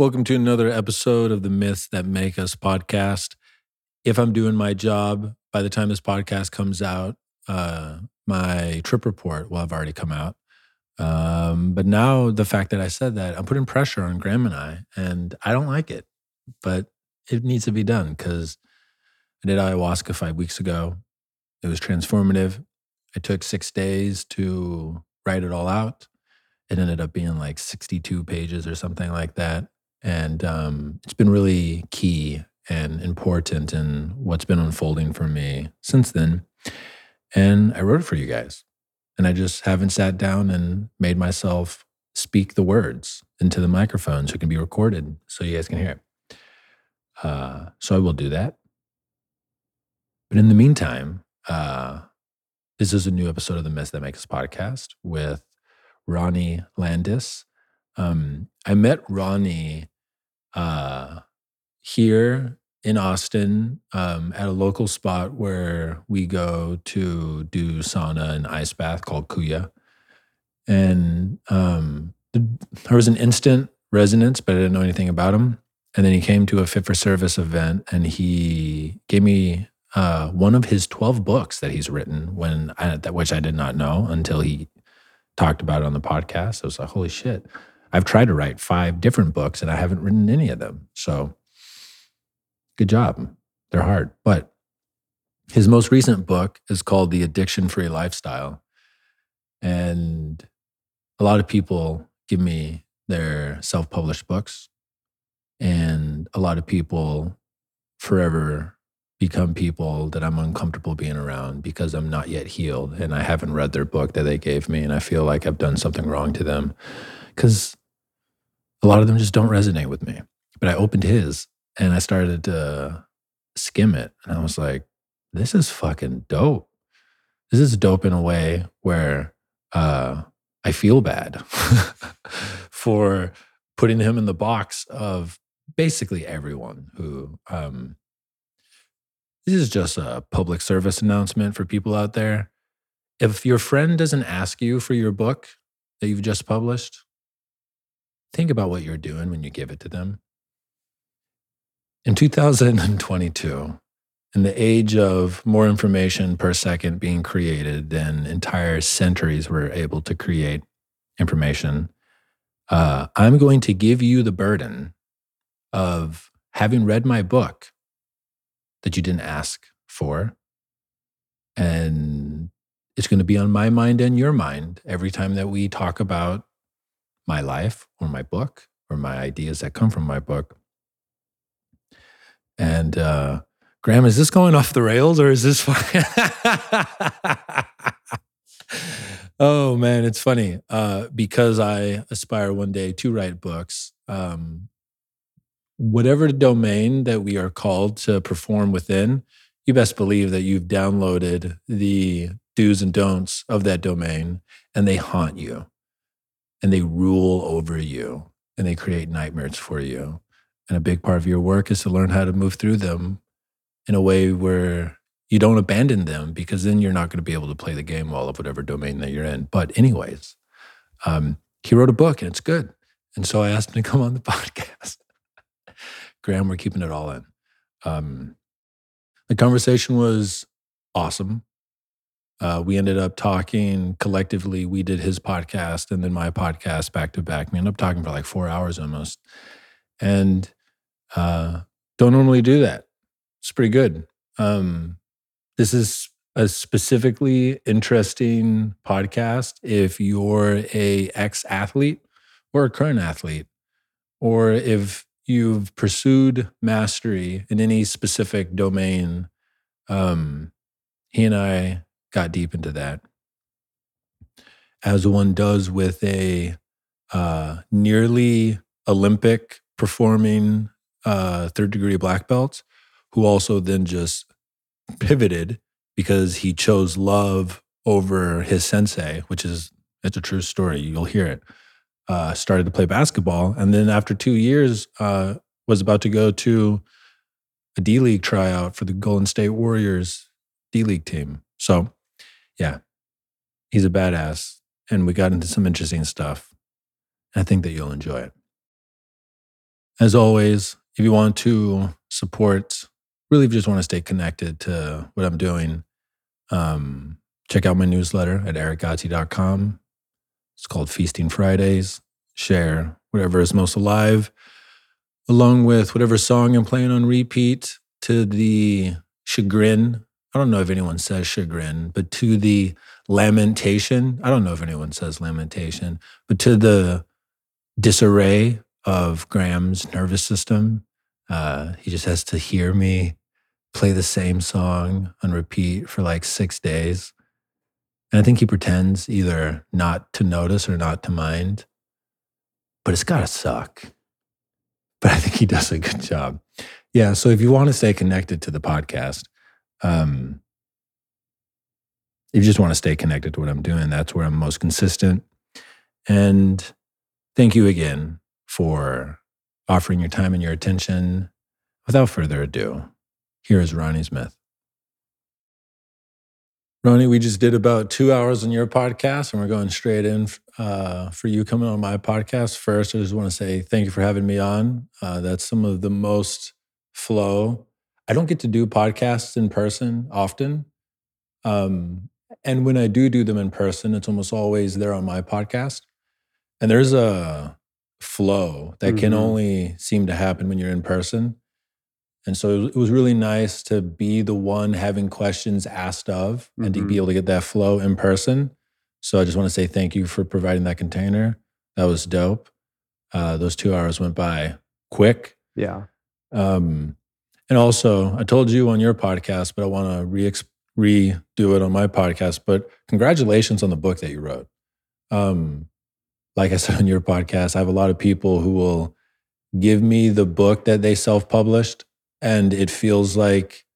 Welcome to another episode of the Myths That Make Us podcast. If I'm doing my job by the time this podcast comes out, uh, my trip report will have already come out. Um, but now the fact that I said that, I'm putting pressure on Graham and I, and I don't like it, but it needs to be done because I did ayahuasca five weeks ago. It was transformative. It took six days to write it all out. It ended up being like 62 pages or something like that. And um, it's been really key and important in what's been unfolding for me since then. And I wrote it for you guys. And I just haven't sat down and made myself speak the words into the microphone so it can be recorded so you guys can hear it. Uh, so I will do that. But in the meantime, uh, this is a new episode of the Myths That Make Us podcast with Ronnie Landis. Um, I met Ronnie uh, here in Austin um, at a local spot where we go to do sauna and ice bath called Kuya. And um, there was an instant resonance, but I didn't know anything about him. And then he came to a Fit for Service event and he gave me uh, one of his 12 books that he's written when I, which I did not know until he talked about it on the podcast. I was like, holy shit. I've tried to write five different books and I haven't written any of them. So good job. They're hard. But his most recent book is called The Addiction Free Lifestyle. And a lot of people give me their self published books. And a lot of people forever become people that I'm uncomfortable being around because I'm not yet healed and I haven't read their book that they gave me. And I feel like I've done something wrong to them because a lot of them just don't resonate with me. But I opened his and I started to skim it. And I was like, this is fucking dope. This is dope in a way where uh, I feel bad for putting him in the box of basically everyone who. Um, this is just a public service announcement for people out there. If your friend doesn't ask you for your book that you've just published, think about what you're doing when you give it to them. In 2022, in the age of more information per second being created than entire centuries were able to create information, uh, I'm going to give you the burden of having read my book that you didn't ask for. And it's going to be on my mind and your mind every time that we talk about my life or my book or my ideas that come from my book. And uh, Graham, is this going off the rails or is this oh man, it's funny uh, because I aspire one day to write books. Um, whatever domain that we are called to perform within, you best believe that you've downloaded the do's and don'ts of that domain and they haunt you and they rule over you and they create nightmares for you. And a big part of your work is to learn how to move through them in a way where you don't abandon them because then you're not going to be able to play the game well of whatever domain that you're in. But, anyways, um, he wrote a book and it's good. And so I asked him to come on the podcast. Graham, we're keeping it all in. Um, the conversation was awesome. Uh, we ended up talking collectively. We did his podcast and then my podcast back to back. We ended up talking for like four hours almost. And uh, don't normally do that. It's pretty good. Um, this is a specifically interesting podcast if you're a ex athlete or a current athlete, or if you've pursued mastery in any specific domain. Um, he and I got deep into that. As one does with a uh, nearly Olympic performing uh, third degree black belts, who also then just pivoted because he chose love over his sensei, which is it's a true story. You'll hear it. Uh, started to play basketball, and then after two years, uh, was about to go to a D League tryout for the Golden State Warriors D League team. So yeah, he's a badass. And we got into some interesting stuff. I think that you'll enjoy it. As always, if you want to support, really, if you just want to stay connected to what I'm doing, um, check out my newsletter at erickgodsey.com. It's called Feasting Fridays. Share whatever is most alive, along with whatever song I'm playing on repeat to the chagrin. I don't know if anyone says chagrin, but to the lamentation. I don't know if anyone says lamentation, but to the disarray of Graham's nervous system. Uh, he just has to hear me play the same song on repeat for like six days. And I think he pretends either not to notice or not to mind, but it's got to suck. But I think he does a good job. Yeah. So if you want to stay connected to the podcast, um, if you just want to stay connected to what I'm doing, that's where I'm most consistent. And thank you again for offering your time and your attention. Without further ado, here is Ronnie Smith. Ronnie, we just did about two hours on your podcast, and we're going straight in uh, for you coming on my podcast. First, I just want to say thank you for having me on. Uh, that's some of the most flow. I don't get to do podcasts in person often. Um, and when I do do them in person, it's almost always there on my podcast. And there's a flow that mm-hmm. can only seem to happen when you're in person. And so it was really nice to be the one having questions asked of mm-hmm. and to be mm-hmm. able to get that flow in person. So I just want to say thank you for providing that container. That was dope. Uh, those two hours went by quick. Yeah. Um, and also, I told you on your podcast, but I want to re redo it on my podcast. But congratulations on the book that you wrote. Um, like I said on your podcast, I have a lot of people who will give me the book that they self published, and it feels like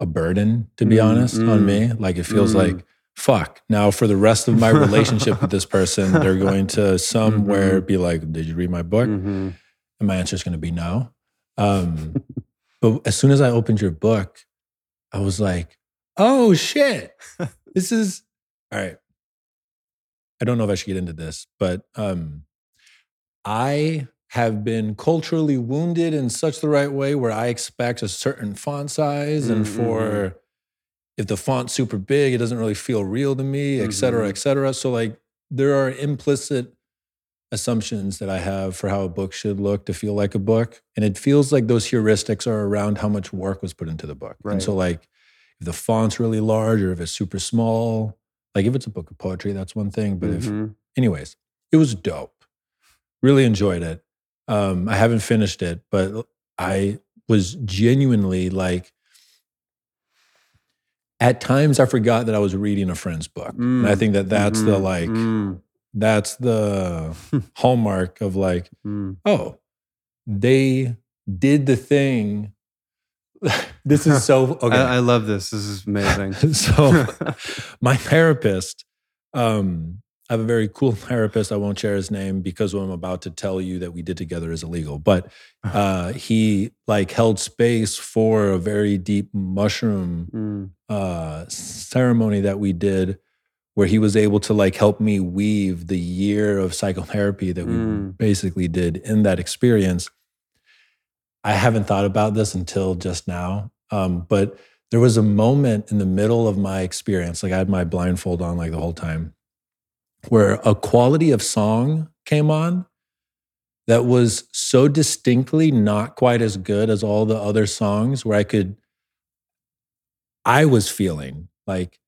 a burden, to be mm, honest, mm, on me. Like it feels mm. like, fuck, now for the rest of my relationship with this person, they're going to somewhere mm-hmm. be like, Did you read my book? Mm-hmm. And my answer is going to be no. Um, but as soon as I opened your book, I was like, Oh shit, this is all right. I don't know if I should get into this, but um, I have been culturally wounded in such the right way where I expect a certain font size, mm-hmm. and for if the font's super big, it doesn't really feel real to me, et cetera, mm-hmm. et cetera. So like there are implicit assumptions that I have for how a book should look to feel like a book, and it feels like those heuristics are around how much work was put into the book. Right. And so like if the font's really large or if it's super small, like if it's a book of poetry, that's one thing. But mm-hmm. if, anyways, it was dope. Really enjoyed it. Um, I haven't finished it, but I was genuinely like, at times I forgot that I was reading a friend's book. Mm. And I mm, think that that's mm-hmm. the like, mm. That's the hallmark of like, mm. oh, they did the thing this is so okay. I, I, love this. This is amazing. so, my therapist, um, I have a very cool therapist. I won't share his name because what I'm about to tell you that we did together is illegal. But uh, he like held space for a very deep mushroom mm. uh, ceremony that we did, where he was able to like help me weave the year of psychotherapy that we mm. basically did in that experience I haven't thought about this until just now. Um, but there was a moment in the middle of my experience, like I had my blindfold on like the whole time, where a quality of song came on that was so distinctly not quite as good as all the other songs where I could, I was feeling like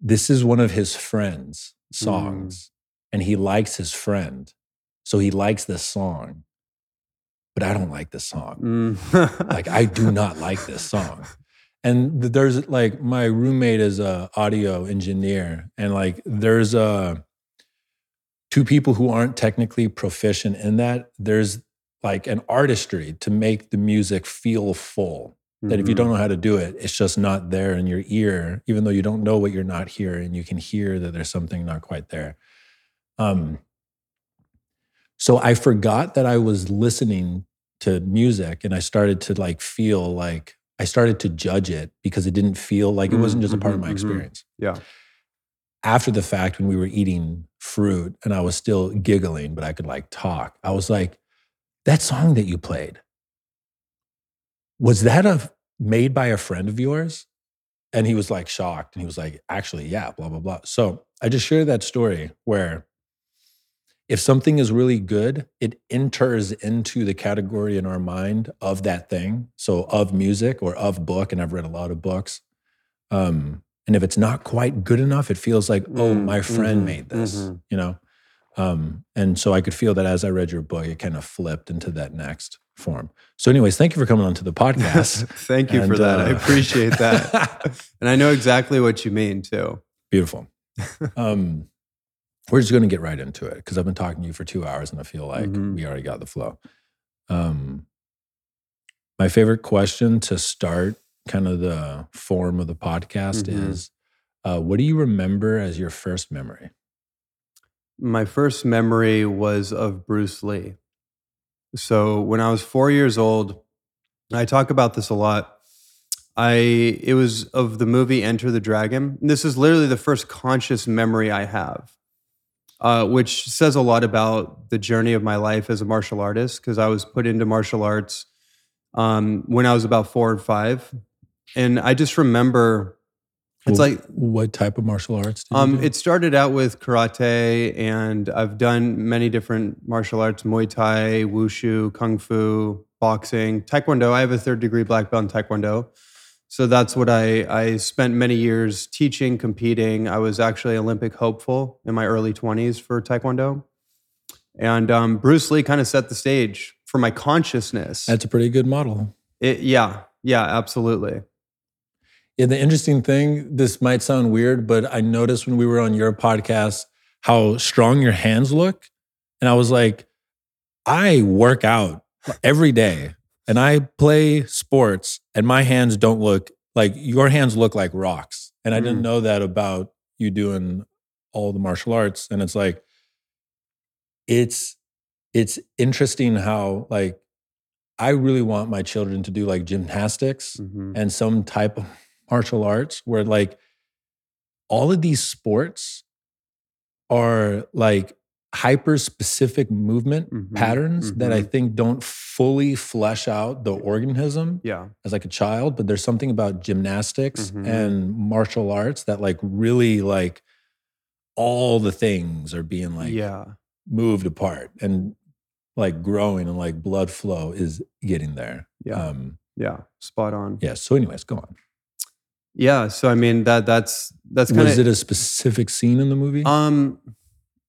this is one of his friends' songs mm. and he likes his friend. So he likes this song but I don't like this song. Mm. like I do not like this song. And there's like my roommate is a audio engineer, and like there's a uh, two people who aren't technically proficient in that. There's like an artistry to make the music feel full. That if you don't mm-hmm. know how to do it, it's just not there in your ear, even though you don't know what you're not hearing. You can hear that there's something not quite there. Um, so I forgot that I was listening to music and I started to like feel like I started to judge it because it didn't feel like it wasn't just a part of my mm-hmm, mm-hmm. experience. Yeah. After the fact, when we were eating fruit and I was still giggling, but I could like talk, I was like, that song that you played, was that a made by a friend of yours? And he was like shocked. And he was like, actually, yeah, blah, blah, blah. So I just shared that story where if something is really good, it enters into the category in our mind of that thing. So of music or of book. And I've read a lot of books. Um, and if it's not quite good enough, it feels like, oh, Mm, my friend mhm, made this, mhm. you know? Um, and so I could feel that as I read your book, it kind of flipped into that next form. So, anyways, thank you for coming on to the podcast. Thank you for And, that. I uh, appreciate that. and I know exactly what you mean too. Beautiful. Um, we're just going to get right into it because I've been talking to you for two hours and I feel like Mhm. we already got the flow. Um, my favorite question to start kind of the form of the podcast Mhm. is uh, what do you remember as your first memory? My first memory was of Bruce Lee. So when I was four years old, I talk about this a lot. I it was of the movie Enter the Dragon. This is literally the first conscious memory I have, uh, which says a lot about the journey of my life as a martial artist. Because I was put into martial arts um, when I was about four and five, and I just remember it's Well, like what type of martial arts? Um, it started out with karate, and I've done many different martial arts: Muay Thai, Wushu, Kung Fu, boxing, Taekwondo. I have a third degree black belt in Taekwondo, so that's what I I spent many years teaching, competing. I was actually Olympic hopeful in my early twenties for Taekwondo, and um, Bruce Lee kind of set the stage for my consciousness. That's a pretty good model. It, yeah, yeah, absolutely. Yeah, the interesting thing, this might sound weird, but I noticed when we were on your podcast how strong your hands look. And I was like, I work out every day and I play sports, and my hands don't look like your hands look like rocks. And I didn't Mm. know that about you doing all the martial arts. And it's like, it's it's interesting how like I really want my children to do like gymnastics Mhm. and some type of martial arts where like all of these sports are like hyper specific movement Mhm, patterns that I mhm. think don't fully flesh out the organism Yeah, as like a child but there's something about gymnastics Mhm. and martial arts that like really like all the things are being like yeah. moved apart and like growing and like blood flow is getting there Yeah. um Yeah, spot on. yeah so anyways go on Yeah, so I mean that that's that's kind was it a specific scene in the movie? um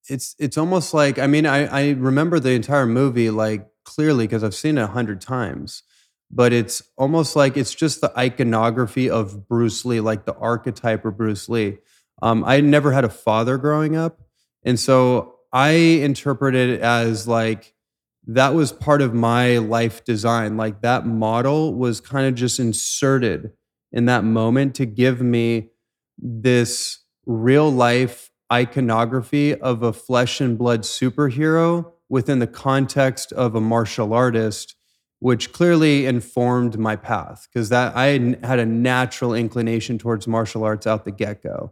it's it's almost like I mean I I remember the entire movie like clearly because I've seen it a hundred times, but it's almost like it's just the iconography of Bruce Lee, like the archetype of Bruce Lee. Um, I never had a father growing up, and so I interpret it as like that was part of my life design. Like that model was kind of just inserted in that moment to give me this real life iconography of a flesh and blood superhero within the context of a martial artist which clearly informed my path because that i had a natural inclination towards martial arts out the get-go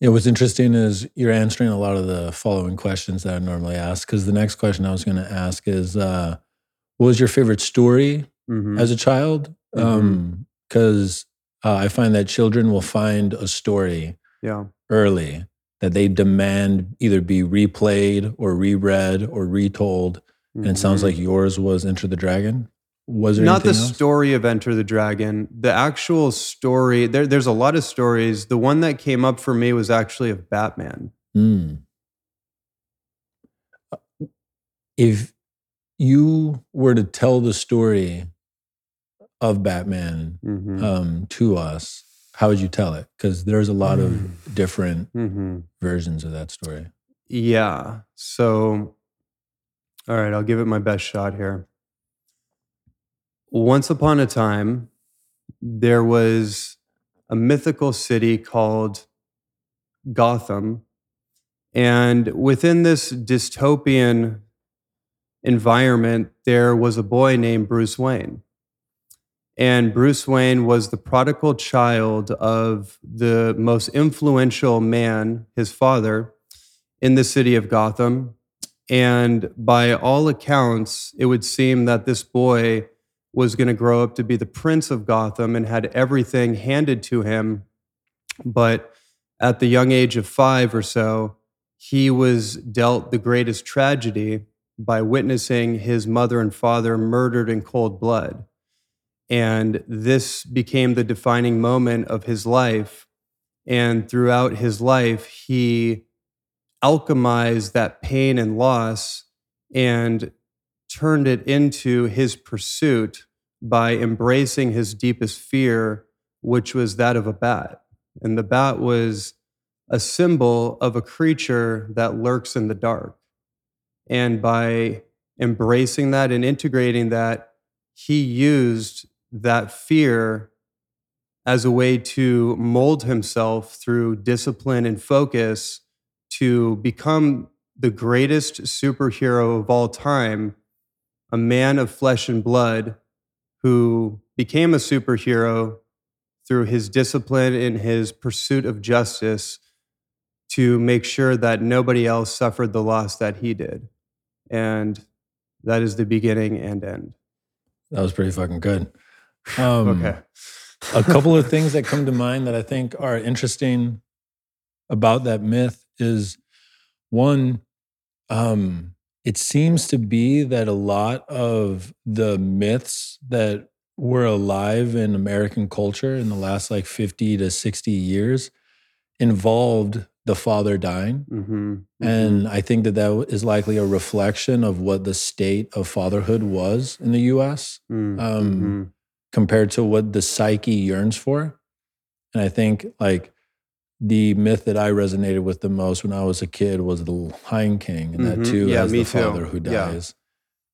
Yeah, what's interesting is you're answering a lot of the following questions that I normally ask. Because the next question I was going to ask is, uh, what was your favorite story Mhm. as a child? Mhm. Because uh, I find that children will find a story yeah early that they demand either be replayed or reread or retold. And it sounds Mhm. like yours was Enter the Dragon. Was there not the else? story of enter the dragon the actual story there, there's a lot of stories the one that came up for me was actually of batman Mm. If you were to tell the story of Batman Mhm. um, to us, how would you tell it? Because there's a lot of different Mhm. versions of that story. Yeah. So, all right, I'll give it my best shot here. Once upon a time, there was a mythical city called Gotham. And within this dystopian environment, there was a boy named Bruce Wayne. And Bruce Wayne was the prodigal child of the most influential man, his father, in the city of Gotham. And by all accounts, it would seem that this boy was going to grow up to be the prince of Gotham and had everything handed to him. But at the young age of five or so, he was dealt the greatest tragedy by witnessing his mother and father murdered in cold blood. And this became the defining moment of his life. And throughout his life, he alchemized that pain and loss and turned it into his pursuit by embracing his deepest fear, which was that of a bat. And the bat was a symbol of a creature that lurks in the dark. And by embracing that and integrating that, he used that fear as a way to mold himself through discipline and focus to become the greatest superhero of all time, a man of flesh and blood who became a superhero through his discipline and his pursuit of justice to make sure that nobody else suffered the loss that he did. And that is the beginning and end. That was pretty fucking good. Um, okay. a couple of things that come to mind that I think are interesting about that myth is one, um, it seems to be that a lot of the myths that were alive in American culture in the last like 50 to 60 years involved the father dying. Mm-hmm, mm-hmm. And I think that that is likely a reflection of what the state of fatherhood was in the US mm, um, mm-hmm. Compared to what the psyche yearns for. And I think like the myth that I resonated with the most when I was a kid was the Lion King, and that mm-hmm. too yeah, has the father too. who dies.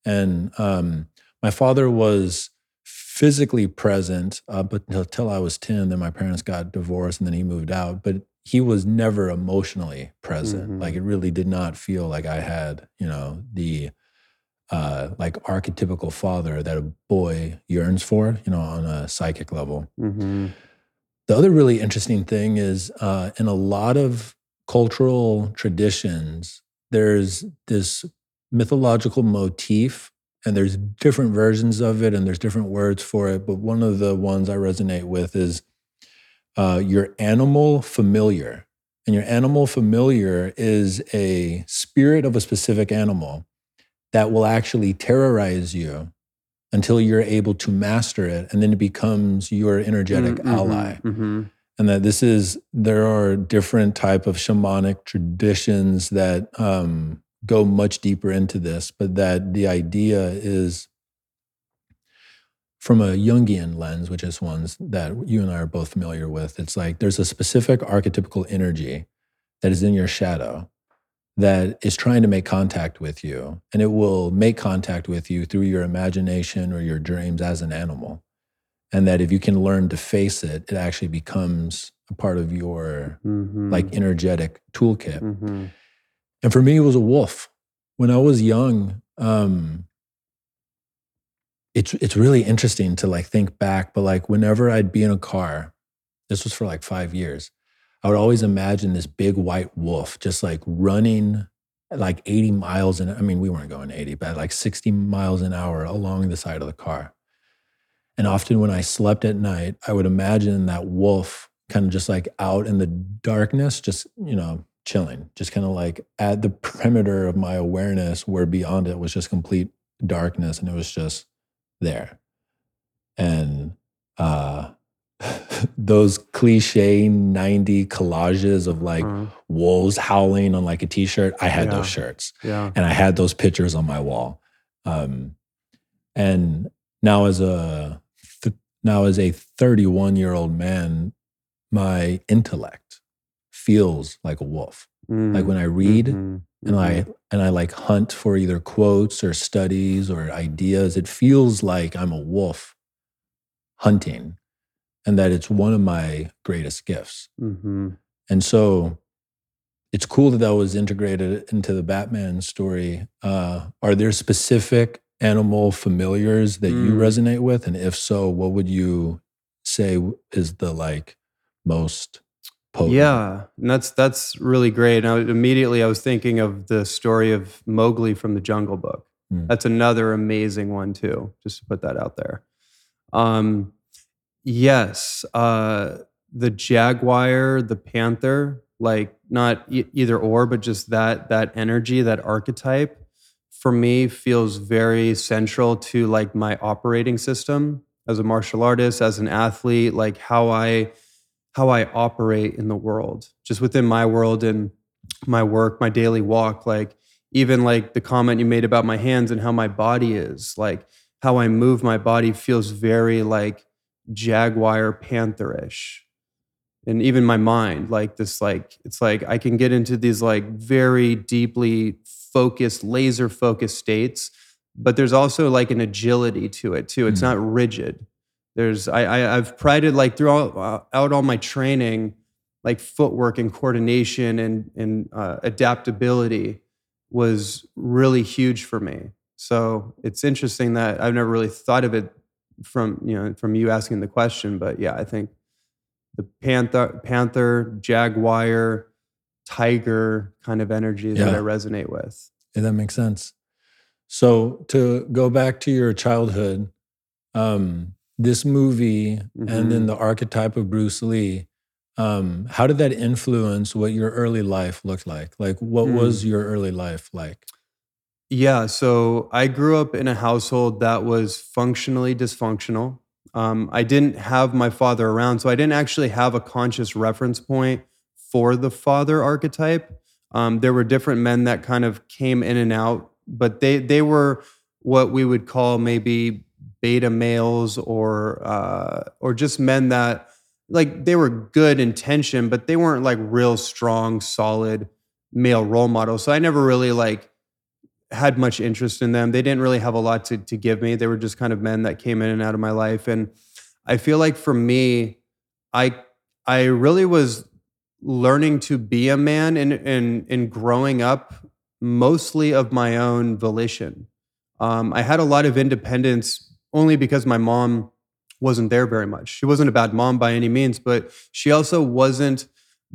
Yeah. And um, my father was physically present up until I was 10. Then my parents got divorced and then he moved out. But he was never emotionally present. Mm-hmm. Like it really did not feel like I had, you know, the uh, like archetypical father that a boy yearns for, you know, on a psychic level. Mm-hmm. The other really interesting thing is uh, in a lot of cultural traditions, there's this mythological motif and there's different versions of it and there's different words for it but one of the ones i resonate with is uh, your animal familiar. And your animal familiar is a spirit of a specific animal that will actually terrorize you until you're able to master it. And then it becomes your energetic mm-hmm, ally. Mm-hmm. And that this is, there are different type of shamanic traditions that um, go much deeper into this, but that the idea is from a Jungian lens, which is ones that you and I are both familiar with, it's like there's a specific archetypical energy that is in your shadow that is trying to make contact with you. And it will make contact with you through your imagination or your dreams as an animal. And that if you can learn to face it, it actually becomes a part of your mm-hmm. like energetic toolkit. Mm-hmm. And for me, it was a wolf. When I was young, um, it's it's really interesting to like think back but like whenever i'd be in a car this was for like five years i would always imagine this big white wolf just like running like 80 miles an i mean we weren't going 80 but like 60 miles an hour along the side of the car and often when i slept at night i would imagine that wolf kind of just like out in the darkness just you know chilling just kind of like at the perimeter of my awareness where beyond it was just complete darkness and it was just there. And uh, those cliche 90 collages of like uh-huh. wolves howling on like a t-shirt, I had yeah. those shirts. Yeah. And I had those pictures on my wall. Um, and now as a th- now as a 31 year old man, my intellect feels like a wolf. Mm. Like when I read, mm-hmm and I mm-hmm. and I like hunt for either quotes or studies or ideas, it feels like I'm a wolf hunting, and that it's one of my greatest gifts. Mm-hmm. And so, it's cool that that was integrated into the Batman story. Uh, are there specific animal familiars that mm. you resonate with, and if so, what would you say is the like most potent. Yeah, and that's that's really great. And I, immediately, I was thinking of the story of Mowgli from the Jungle Book. Hmm. That's another amazing one too. Just to put that out there. Um, yes, uh, the jaguar, the panther, like not e- either or, but just that that energy, that archetype, for me feels very central to like my operating system as a martial artist, as an athlete, like how I how I operate in the world, just within my world and my work, my daily walk. Like even like the comment you made about my hands and how my body is, like how I move my body feels very like jaguar pantherish. And even my mind, like this, like it's like I can get into these like very deeply focused, laser focused states, but there's also like an agility to it too. It's Mm. not rigid there's I, I I've prided like throughout uh, out all my training, like footwork and coordination and and uh, adaptability was really huge for me. So it's interesting that I've never really thought of it from you know from you asking the question, but yeah, I think the panther, panther, jaguar, tiger kind of energy is Yeah. I resonate with. Yeah, that makes sense. So to go back to your childhood, um, this movie and Mhm. then the archetype of Bruce Lee, um, how did that influence what your early life looked like? Like, what Hmm. was your early life like? Yeah, so I grew up in a household that was functionally dysfunctional. Um, I didn't have my father around, so I didn't actually have a conscious reference point for the father archetype. Um, there were different men that kind of came in and out, but they they were what we would call maybe beta males or uh, or just men that like they were good intention, but they weren't like real strong, solid male role models. So I never really like had much interest in them. They didn't really have a lot to, to give me. They were just kind of men that came in and out of my life. And I feel like for me, I I really was learning to be a man and and and growing up mostly of my own volition. Um, I had a lot of independence only because my mom wasn't there very much. She wasn't a bad mom by any means, but she also wasn't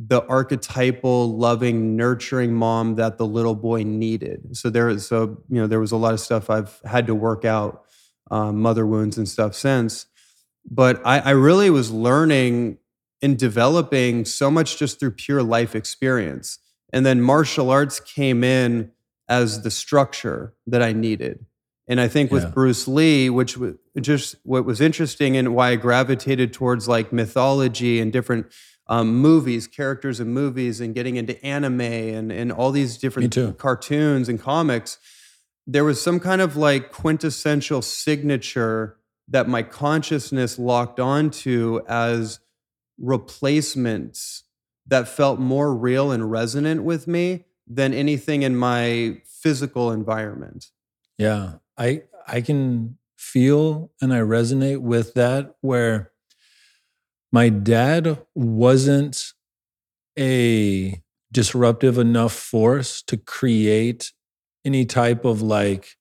the archetypal loving nurturing mom that the little boy needed. So there is so you know there was a lot of stuff i've had to work out um, mother wounds and stuff since. But I, I really was learning and developing so much just through pure life experience. And then martial arts came in as the structure that i needed. And i think with Yeah. bruce lee which was just what was interesting and why i gravitated towards like mythology and different um, movies, characters in movies, and getting into anime and, and all these different cartoons and comics, there was some kind of like quintessential signature that my consciousness locked onto as replacements that felt more real and resonant with me than anything in my physical environment. Yeah, I I can feel and I resonate with that where my dad wasn't a disruptive enough force to create any type of like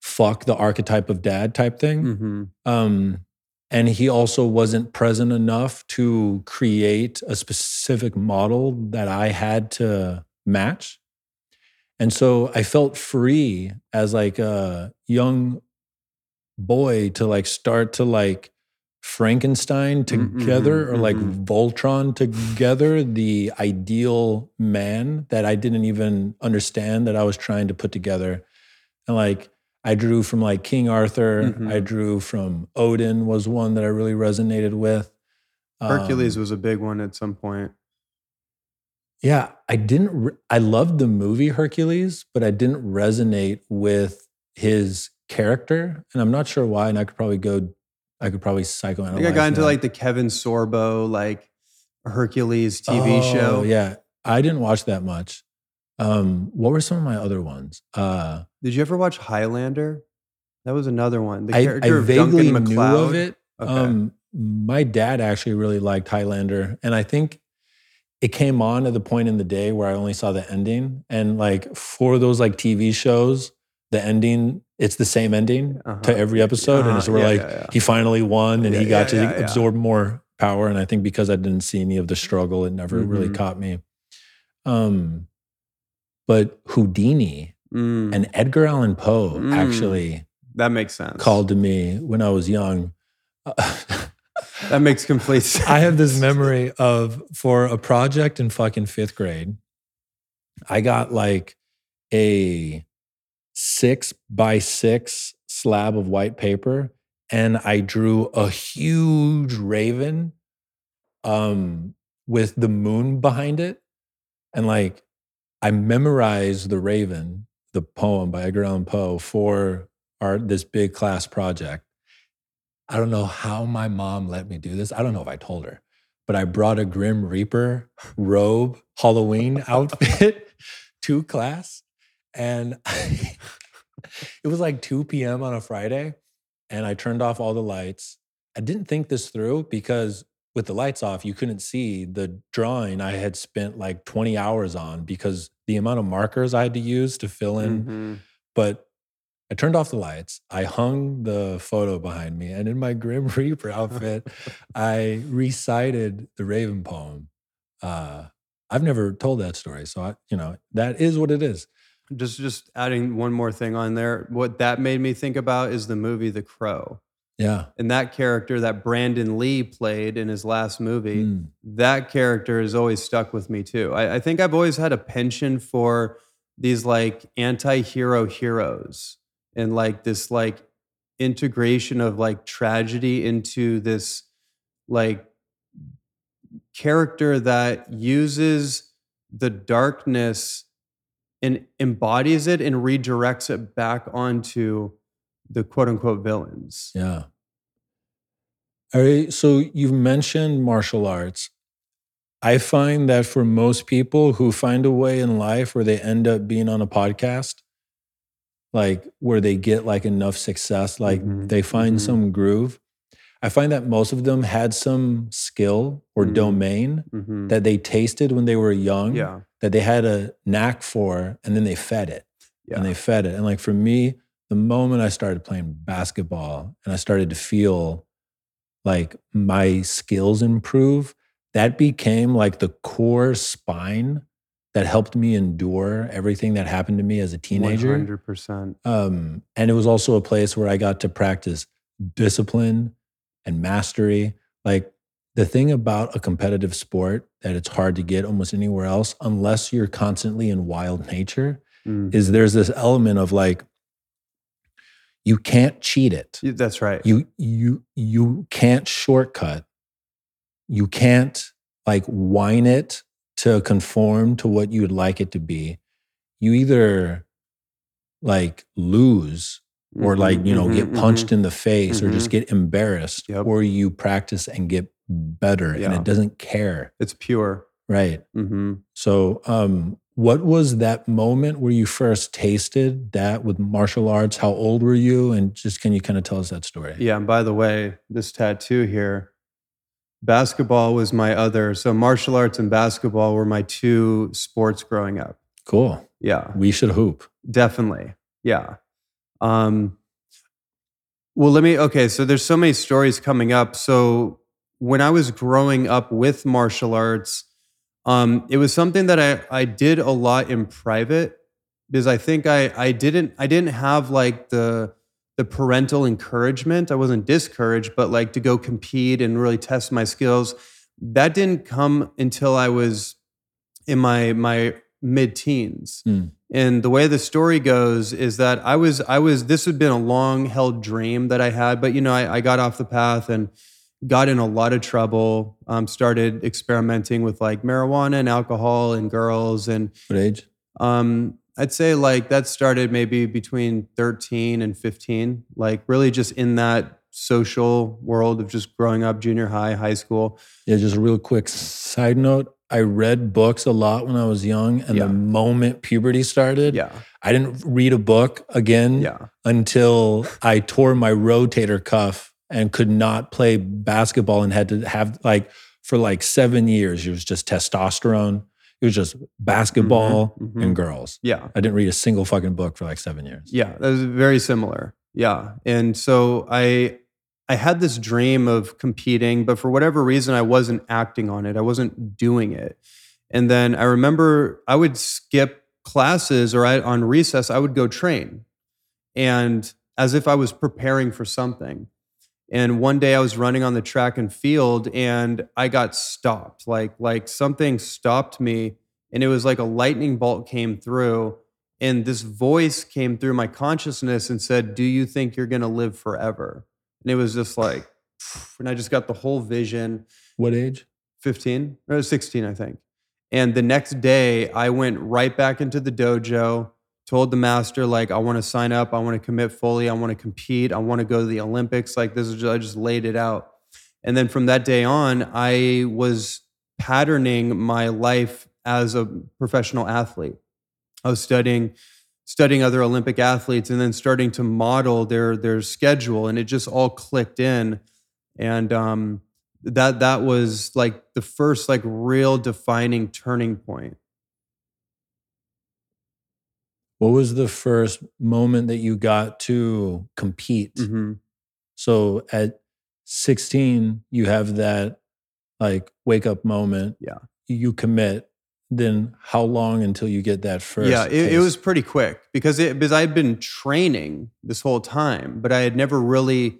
fuck the archetype of dad type thing. Mm-hmm. Um, and he also wasn't present enough to create a specific model that I had to match. And so I felt free as like a young boy to like start to like Frankenstein Mhm, together or like mhm. Voltron together the ideal man that I didn't even understand that I was trying to put together. And like I drew from like King Arthur, Mhm. I drew from Odin was one that I really resonated with. Hercules Um, was a big one at some point. yeah, I didn't. Re- I loved the movie Hercules, but I didn't resonate with his character, and I'm not sure why. And I could probably go. I could probably psychoanalyze. I think I got into that. like the Kevin Sorbo like Hercules TV show. Oh, Yeah, I didn't watch that much. Um, what were some of my other ones? Uh, Did you ever watch Highlander? That was another one. The I, I character of vaguely Duncan knew of it. Okay. Um, my dad actually really liked Highlander, and I think it came on at the point in the day where I only saw the ending. And like for those like TV shows, the ending it's the same ending Uh-huh. to every episode, and Uh-huh. it's where Yeah, like yeah, yeah. he finally won and he got to absorb more power. And I think because I didn't see any of the struggle, it never really Mhm. caught me. Um, but Houdini Mm, and Edgar Allan Poe Mm. actually that makes sense. called to me when I was young. That makes complete sense. I have this memory of for a project in fucking fifth grade, I got like a six by six slab of white paper and I drew a huge raven um, with the moon behind it. And like I memorized the raven, the poem by Edgar Allan Poe for our this big class project. I don't know how my mom let me do this. I don't know if I told her, but I brought a Grim Reaper robe Halloween outfit to class. And it was like 2 p.m. on a Friday. And I turned off all the lights. I didn't think this through because with the lights off, you couldn't see the drawing I had spent like 20 hours on because the amount of markers I had to use to fill in Mhm. but I turned off the lights. I hung the photo behind me, and in my Grim Reaper outfit, I recited the Raven poem. Uh, I've never told that story, so I, you know that is what it is. Just just adding one more thing on there. What that made me think about is the movie The Crow. Yeah, And that character that Brandon Lee played in his last movie, Mm. that character has always stuck with me too. I, I think I've always had a penchant for these like anti-hero heroes and like this like integration of like tragedy into this like character that uses the darkness and embodies it and redirects it back onto the quote unquote villains. yeah. All right. So you've mentioned martial arts. I find that for most people who find a way in life where they end up being on a podcast, like where they get like enough success, like Mhm, they find mhm. some groove. I find that most of them had some skill or Mhm. domain Mhm. that they tasted when they were young, Yeah. That they had a knack for, and then they fed it Yeah. and they fed it. And like for me, the moment I started playing basketball and I started to feel like my skills improve, that became like the core spine that helped me endure everything that happened to me as a teenager. 100%. Um, and it was also a place where I got to practice discipline and mastery. Like the thing about a competitive sport that it's hard to get almost anywhere else, unless you're constantly in wild nature, Mm. is there's this element of like, you can't cheat it. That's right. You you you can't shortcut. You can't like whine it to conform to what you'd like it to be. You either like lose or like Mhm, you know mhm, get punched in the face or just Mhm. get embarrassed Yep. or you practice and get better and it doesn't care It's pure. right hmm so um what was that moment where you first tasted that with martial arts how old were you and just can you kind of tell us that story Yeah. And by the way, this tattoo here, basketball was my other. So martial arts and basketball were my two sports growing up. cool Yeah. we should hoop Definitely. Yeah. Um well let me okay, so there's so many stories coming up. So when I was growing up with martial arts, um it was something that I I did a lot in private because I think I I didn't I didn't have like the the parental encouragement. I wasn't discouraged, but like to go compete and really test my skills. That didn't come until I was in my my mid-teens. Hmm. And the way the story goes is that I was, I was, this had been a long held dream that I had, but you know, I, I got off the path and got in a lot of trouble. Um, started experimenting with like marijuana and alcohol and girls. And what age um, I'd say like that started maybe between 13 and 15, like really just in that social world of just growing up, junior high, high school. yeah just a real quick side note i read books a lot when i was young and Yeah. the moment puberty started Yeah. i didn't read a book again Yeah. until I tore my rotator cuff and could not play basketball and had to have like for like seven years, it was just testosterone. It was just basketball Mhm, mhm. and girls. Yeah. I didn't read a single fucking book for like seven years. Yeah, that was very similar. Yeah. And so I I had this dream of competing, but for whatever reason, I wasn't acting on it. I wasn't doing it. And then I remember I would skip classes or I, on recess, I would go train. And as if I was preparing for something. And one day I was running on the track and field and I got stopped. Like like something stopped me and it was like a lightning bolt came through and this voice came through my consciousness and said, "Do you think you're going to live forever?" And it was just like and I just got the whole vision. What age? 15 or 16, I think. And the next day I went right back into the dojo told the master like i want to sign up i want to commit fully i want to compete i want to go to the olympics like this is just, i just laid it out. And then from that day on i was patterning my life as a professional athlete. I was studying studying other olympic athletes and then starting to model their their schedule and it just all clicked in. And um, that that was like the first like real defining turning point What was the first moment that you got to compete? mm-hmm. So at 16, you have that like wake up moment. Yeah. You commit. Then how long until you get that first? Yeah, it, it was pretty quick because it because I had been training this whole time, but I had never really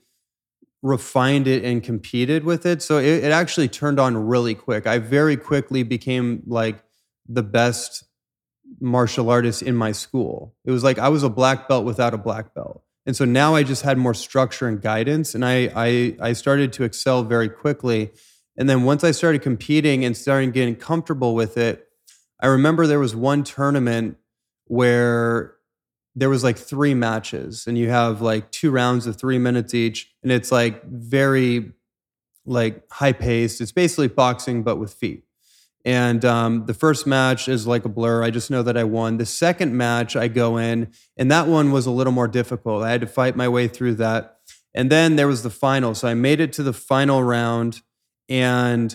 refined it and competed with it. So it, it actually turned on really quick. I very quickly became like the best martial artist in my school. It was like I was a black belt without a black belt. And so now I just had more structure and guidance and I I I started to excel very quickly. And then once I started competing and starting getting comfortable with it, I remember there was one tournament where there was like three matches and you have like two rounds of 3 minutes each and it's like very like high paced. It's basically boxing but with feet. And um, the first match is like a blur. I just know that I won. The second match, I go in, and that one was a little more difficult. I had to fight my way through that. And then there was the final. So I made it to the final round, and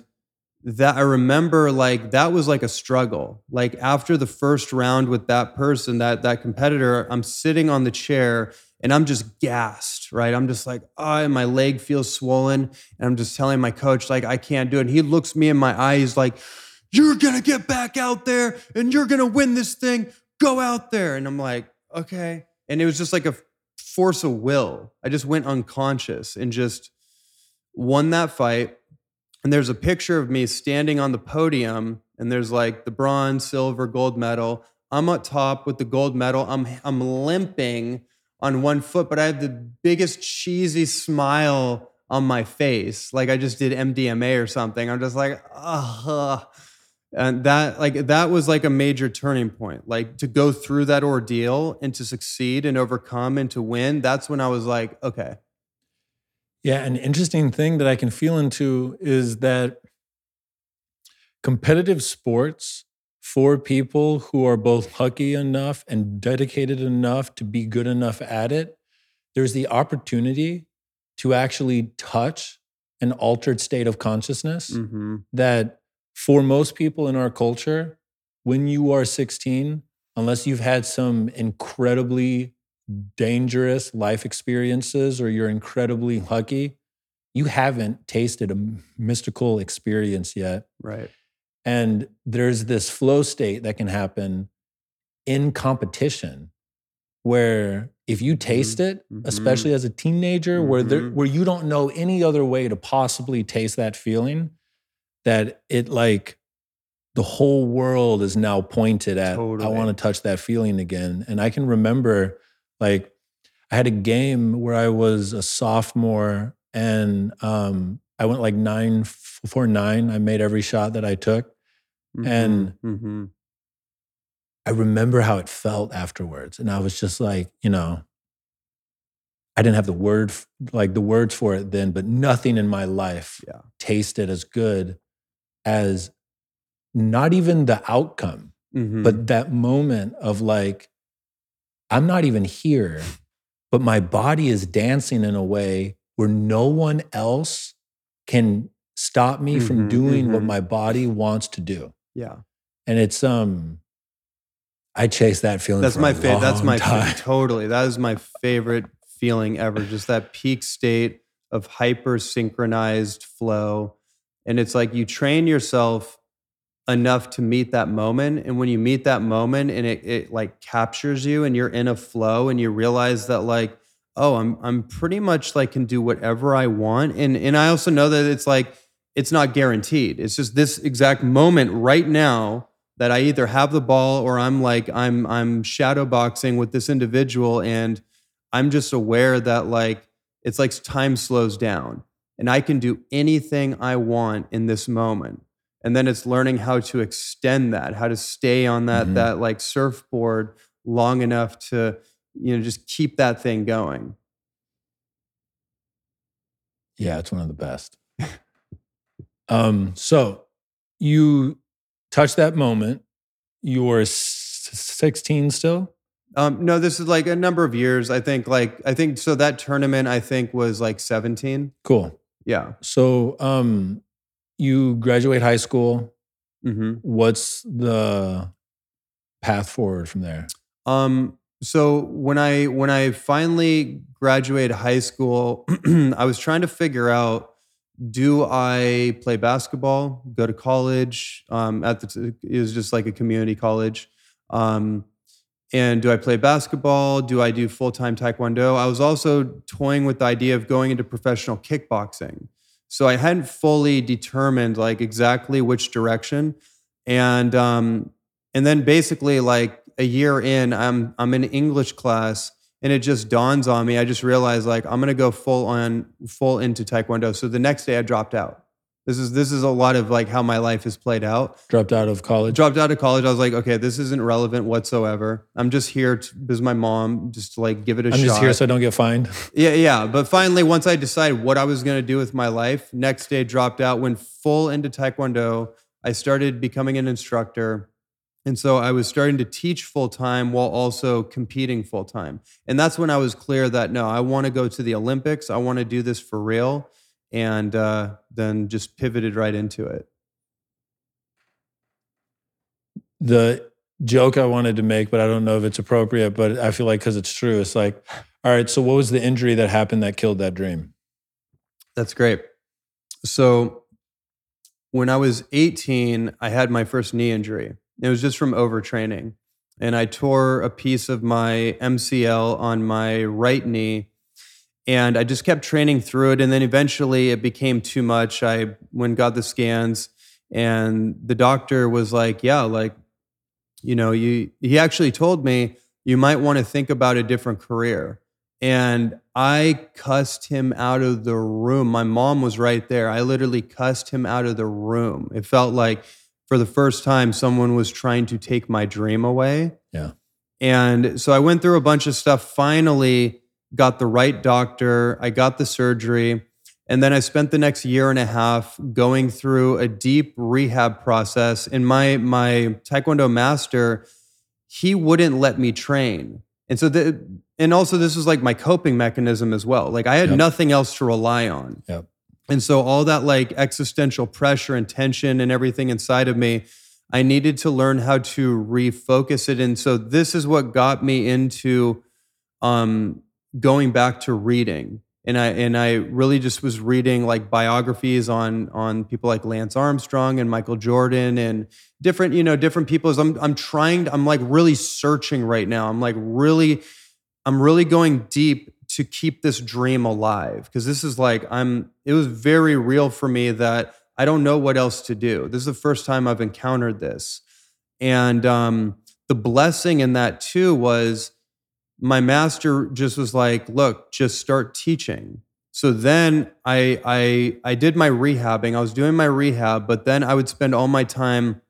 that I remember like that was like a struggle. Like after the first round with that person, that that competitor, I'm sitting on the chair and I'm just gassed, right? I'm just like, oh, my leg feels swollen. And I'm just telling my coach, like, I can't do it. And he looks me in my eyes like, you're gonna get back out there and you're gonna win this thing. Go out there. And I'm like, okay. And it was just like a force of will. I just went unconscious and just won that fight. And there's a picture of me standing on the podium, and there's like the bronze, silver, gold medal. I'm up top with the gold medal. I'm I'm limping on one foot, but I have the biggest cheesy smile on my face, like I just did MDMA or something. I'm just like, ah. And that like that was like a major turning point. Like to go through that ordeal and to succeed and overcome and to win, that's when I was like, okay. Yeah, an interesting thing that I can feel into is that competitive sports for people who are both lucky enough and dedicated enough to be good enough at it, there's the opportunity to actually touch an altered state of consciousness Mm-hmm. that for most people in our culture, when you are 16, unless you've had some incredibly dangerous life experiences or you're incredibly lucky, you haven't tasted a mystical experience yet. Right. And there's this flow state that can happen in competition where if you taste it, Mhm. especially as a teenager, where there, Mhm. where you don't know any other way to possibly taste that feeling, that it like the whole world is now pointed at I want to touch that feeling again. And I can remember like I had a game where I was a sophomore and um I went like nine for nine. I made every shot that I took. And- Mhm. I remember how it felt afterwards. And I was just like, you know, I didn't have the word, like the words for it then, but nothing in my life Yeah. tasted as good as not even the outcome, Mhm. but that moment of like, I'm not even here, but my body is dancing in a way where no one else can stop me from Mhm, doing what mhm. my body wants to do. yeah. And it's um I chase that feeling. That's my favorite. That's my time. totally. That is my favorite feeling ever. Just that peak state of hyper synchronized flow. And it's like you train yourself enough to meet that moment. And when you meet that moment and it, it like captures you and you're in a flow and you realize that like, oh, I'm I'm pretty much like can do whatever I want. And and I also know that it's like it's not guaranteed. It's just this exact moment right now that I either have the ball or I'm like I'm I'm shadow boxing with this individual and I'm just aware that like it's like time slows down and I can do anything I want in this moment. And then it's learning how to extend that, how to stay on that mm-hmm. that like surfboard long enough to you know just keep that thing going. Yeah, it's one of the best. um so you touch that moment. You were 16 still? Um, no, this is like a number of years. I think like I think so that tournament I think was like 17. Cool. Yeah. So um you graduate high school. Mm-hmm. What's the path forward from there? Um so when I when I finally graduated high school, I was trying to figure out do I play basketball, go to college? Um, at the it was just like a community college. Um, and do I play basketball? Do I do full time taekwondo? I was also toying with the idea of going into professional kickboxing. So I hadn't fully determined like exactly which direction. And um, and then basically like a year in, I'm I'm in English class and it just dawns on me. I just realized like I'm gonna go full on full into Taekwondo. So the next day I dropped out. This is this is a lot of like how my life has played out. Dropped out of college. Dropped out of college. I was like, okay, this isn't relevant whatsoever. I'm just here to, because my mom just to like give it a I'm shot. I'm just here so I don't get fined. Yeah, yeah. But finally, once I decided what I was gonna do with my life, next day dropped out. Went full into Taekwondo. I started becoming an instructor. And so I was starting to teach full time while also competing full time. And that's when I was clear that no, I want to go to the Olympics. I want to do this for real. And uh, then just pivoted right into it. The joke I wanted to make, but I don't know if it's appropriate, but I feel like because it's true, it's like, all right, so what was the injury that happened that killed that dream? That's great. So when I was 18, I had my first knee injury. It was just from overtraining. And I tore a piece of my MCL on my right knee. And I just kept training through it. And then eventually it became too much. I went got the scans, and the doctor was like, Yeah, like, you know, you he actually told me you might want to think about a different career. And I cussed him out of the room. My mom was right there. I literally cussed him out of the room. It felt like for the first time, someone was trying to take my dream away. Yeah. And so I went through a bunch of stuff, finally got the right doctor, I got the surgery. And then I spent the next year and a half going through a deep rehab process. And my my Taekwondo master, he wouldn't let me train. And so the and also this was like my coping mechanism as well. Like I had yep. nothing else to rely on. Yep. And so all that like existential pressure and tension and everything inside of me, I needed to learn how to refocus it. And so this is what got me into um, going back to reading. And I and I really just was reading like biographies on on people like Lance Armstrong and Michael Jordan and different you know different people. I'm I'm trying I'm like really searching right now. I'm like really I'm really going deep to keep this dream alive because this is like I'm it was very real for me that I don't know what else to do. This is the first time I've encountered this. And um, the blessing in that too was my master just was like, look, just start teaching. So then I I I did my rehabbing. I was doing my rehab, but then I would spend all my time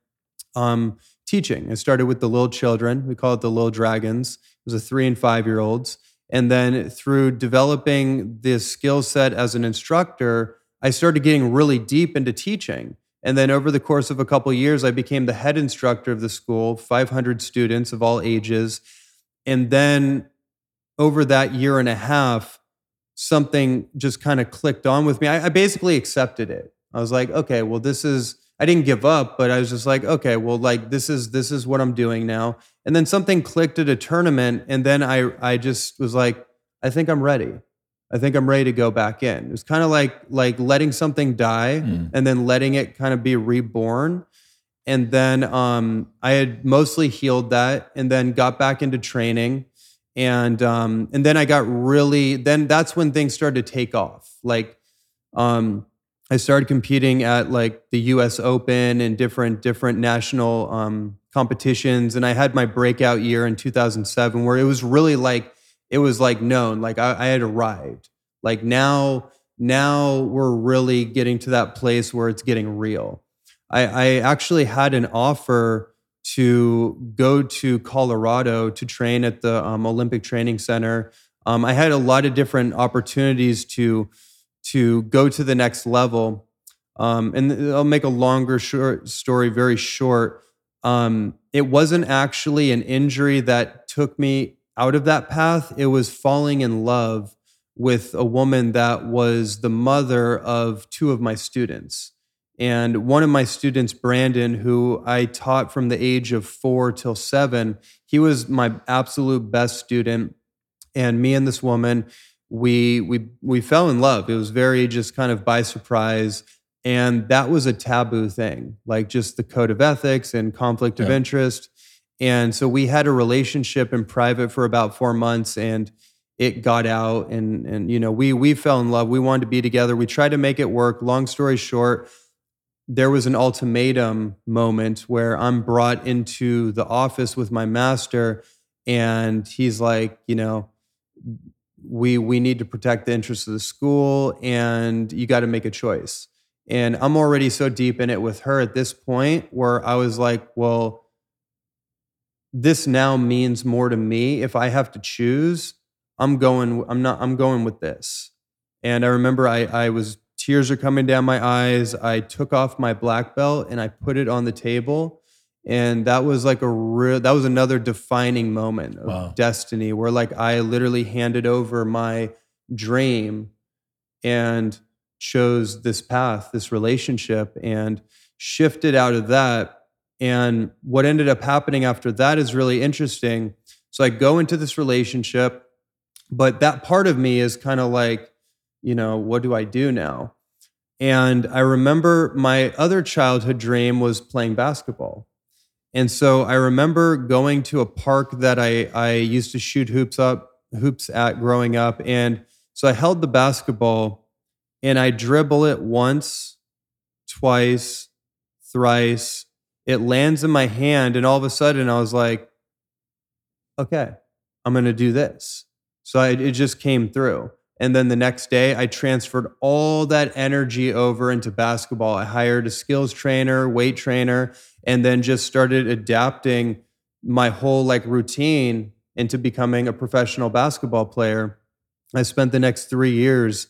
um, teaching. I started with the little children. We call it the little dragons. It was a three and five year olds. And then through developing this skill set as an instructor, I started getting really deep into teaching. And then over the course of a couple of years, I became the head instructor of the school, 500 students of all ages. And then over that year and a half, something just kind of clicked on with me. I, I basically accepted it. I was like, okay, well, this is, I didn't give up, but I was just like, okay, well, like this is this is what I'm doing now. And then something clicked at a tournament, and then I I just was like, I think I'm ready. I think I'm ready to go back in. It was kind of like like letting something die Mm. and then letting it kind of be reborn. And then um, I had mostly healed that, and then got back into training, and um, and then I got really. Then that's when things started to take off. Like, um, I started competing at like the U.S. Open and different different national um, competitions, and I had my breakout year in 2007, where it was really like it was like known, like I, I had arrived. Like now, now we're really getting to that place where it's getting real. I, I actually had an offer to go to Colorado to train at the um, Olympic Training Center. Um, I had a lot of different opportunities to to go to the next level. Um, and I'll make a longer short story very short. Um, it wasn't actually an injury that took me out of that path. It was falling in love with a woman that was the mother of two of my students. And one of my students, Brandon, who I taught from the age of four till seven, he was my absolute best student. And me and this woman, we we we fell in love. It was very just kind of by surprise. And that was a taboo thing, like just the code of ethics and conflict of interest. And so we had a relationship in private for about four months and it got out and and you know we we fell in love we wanted to be together we tried to make it work long story short there was an ultimatum moment where i'm brought into the office with my master and he's like you know we we need to protect the interests of the school and you got to make a choice. And i'm already so deep in it with her at this point where i was like well this now means more to me. If i have to choose i'm going i'm not i'm going with this. And i remember i i was tears are coming down my eyes. I took off my black belt and i put it on the table. And that was like a real that was another defining moment of Wow. destiny where like i literally handed over my dream and chose this path this relationship and shifted out of that. And what ended up happening after that is really interesting. So i go into this relationship but that part of me is kind of like you know what do i do now and i remember my other childhood dream was playing basketball and so I remember going to a park that I, I used to shoot hoops up hoops at growing up. And so I held the basketball and I dribble it once, twice, thrice. It lands in my hand, and all of a sudden I was like, okay, I'm gonna do this. So I, it just came through. And then the next day, I transferred all that energy over into basketball. I hired a skills trainer, weight trainer, and then just started adapting my whole like routine into becoming a professional basketball player. I spent the next three years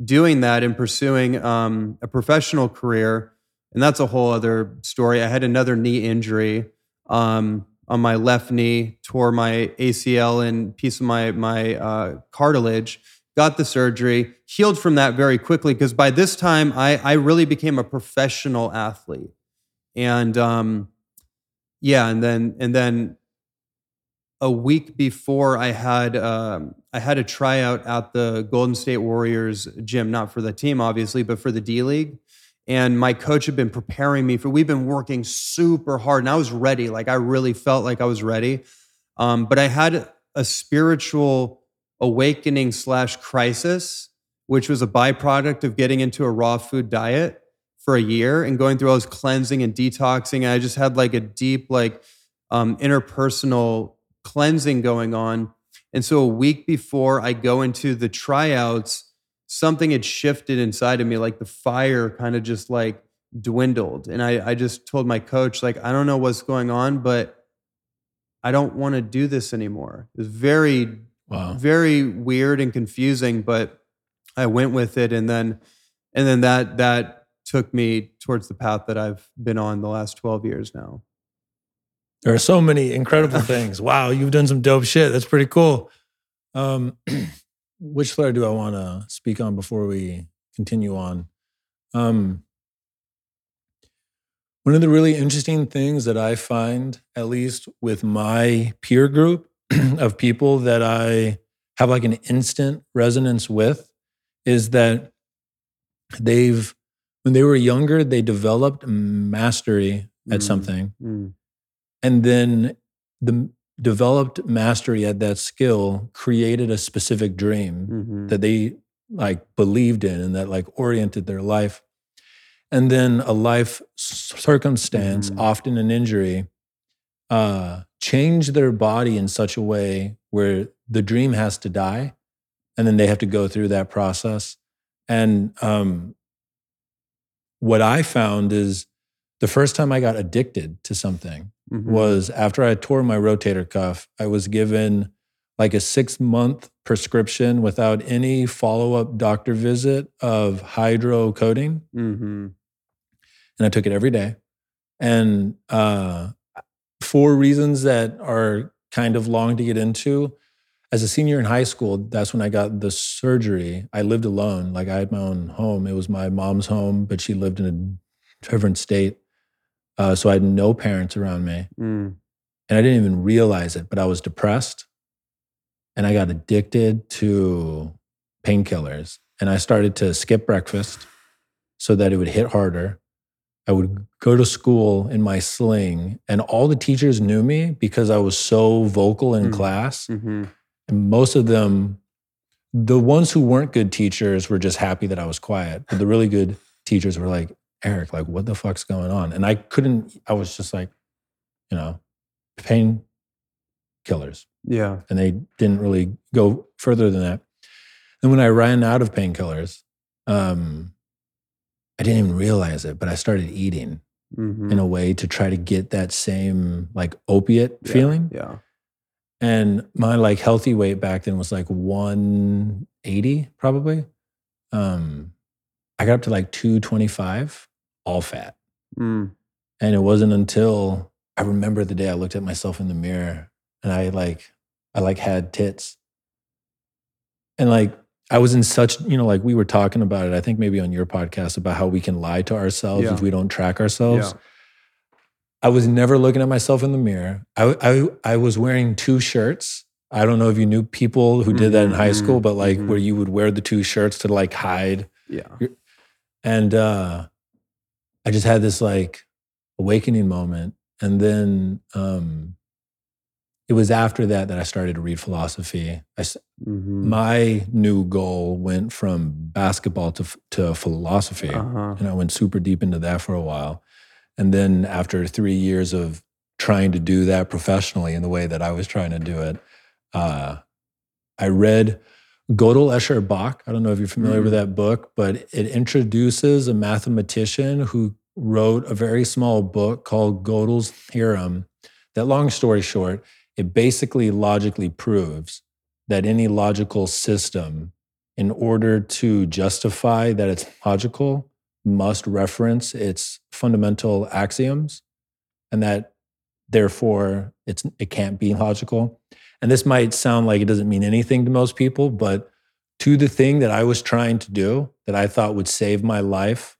doing that and pursuing um, a professional career. And that's a whole other story. I had another knee injury um, on my left knee, tore my ACL and piece of my my uh, cartilage. Got the surgery, healed from that very quickly because by this time I, I really became a professional athlete and um, yeah, and then and then a week before I had um, I had a tryout at the Golden State Warriors gym, not for the team obviously, but for the D League. And my coach had been preparing me for. We've been working super hard, and I was ready. Like I really felt like I was ready. Um, but I had a spiritual awakening slash crisis, which was a byproduct of getting into a raw food diet for a year and going through all this cleansing and detoxing. And I just had like a deep, like um, interpersonal cleansing going on. And so a week before I go into the tryouts, something had shifted inside of me, like the fire kind of just like dwindled. And I, I just told my coach, like, I don't know what's going on, but I don't want to do this anymore. It was very Wow. very weird and confusing, but I went with it, and then and then that that took me towards the path that I've been on the last twelve years now. There are so many incredible things. Wow, you've done some dope shit. That's pretty cool. Um, which flare do I want to speak on before we continue on? Um, one of the really interesting things that I find, at least with my peer group of people that I have like an instant resonance with is that they've when they were younger they developed mastery at Mm, something. Mm, and then the developed mastery at that skill created a specific dream mhm, that they like believed in and that like oriented their life. And then a life circumstance Mhm. often an injury uh changed their body in such a way where the dream has to die and then they have to go through that process and um what i found is the first time i got addicted to something mhm. was after I tore my rotator cuff, I was given like a six month prescription without any follow up doctor visit of hydrocodone. Mhm, And I took it every day. And uh, for reasons that are kind of long to get into, as a senior in high school, that's when I got the surgery. I lived alone. Like I had my own home. It was my mom's home, but she lived in a different state. Uh, so I had no parents around me. mm, and I didn't even realize it, but I was depressed and I got addicted to painkillers. And I started to skip breakfast so that it would hit harder. I would go to school in my sling, and all the teachers knew me because I was so vocal in Mm. class. mhm. And most of them, the ones who weren't good teachers, were just happy that I was quiet. But the really good teachers were like, Erick, like, what the fuck's going on? And I couldn't, I was just like, you know, pain killers. Yeah. And they didn't really go further than that. And when I ran out of painkillers, um, I didn't even realize it, but I started eating mhm. in a way to try to get that same like opiate Yeah, feeling. Yeah. And my like healthy weight back then was like 180 probably. Um, I got up to like 225, all fat. Mm, And it wasn't until I remember the day I looked at myself in the mirror and I like, I like had tits. And like, I was in such, you know, like we were talking about it, I think maybe on your podcast about how we can lie to ourselves Yeah. if we don't track ourselves. yeah. I was never looking at myself in the mirror. I, I, I was wearing two shirts. I don't know if you knew people who did that in high Mhm, school, but like mhm. where you would wear the two shirts to like hide. Yeah. And uh, I just had this like awakening moment. And then um, it was after that that I started to read philosophy. I s Mhm. My new goal went from basketball to, to philosophy Uh-huh. and I went super deep into that for a while. And then after three years of trying to do that professionally in the way that I was trying to do it, uh, I read Gödel Escher Bach. I don't know if you're familiar with that book, but it introduces a mathematician who wrote a very small book called Gödel's Theorem. That long story short, it basically logically proves that any logical system, in order to justify that it's logical, must reference its fundamental axioms, and that therefore it's it can't be logical. And this might sound like it doesn't mean anything to most people, but to the thing that I was trying to do that I thought would save my life,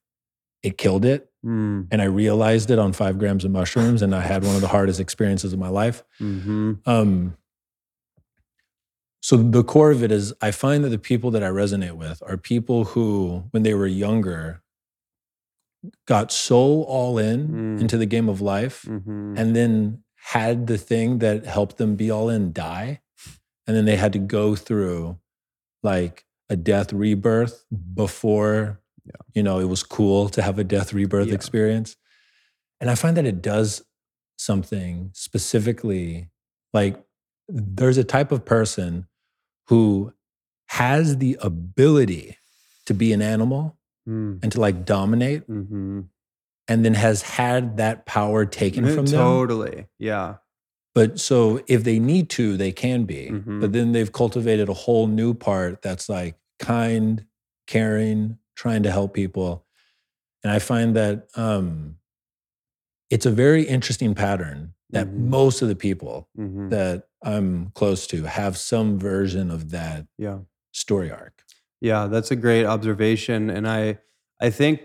it killed it. Mm, And I realized it on five grams of mushrooms, and I had one of the hardest experiences of my life. mhm. Um, so the core of it is I find that the people that I resonate with are people who, when they were younger, got so all in Mm. into the game of life Mhm. and then had the thing that helped them be all in die. And then they had to go through like a death rebirth before, Yeah. you know, it was cool to have a death rebirth Yeah. experience. And I find that it does something specifically like there's a type of person who has the ability to be an animal Mm, and to like dominate mhm. and then has had that power taken from them Totally. Yeah. But so if they need to, they can be. Mhm. But then they've cultivated a whole new part that's like kind, caring, trying to help people. And I find that um, it's a very interesting pattern that Mhm. most of the people Mhm. that I'm close to have some version of that Yeah. story arc. Yeah, that's a great observation, and I I think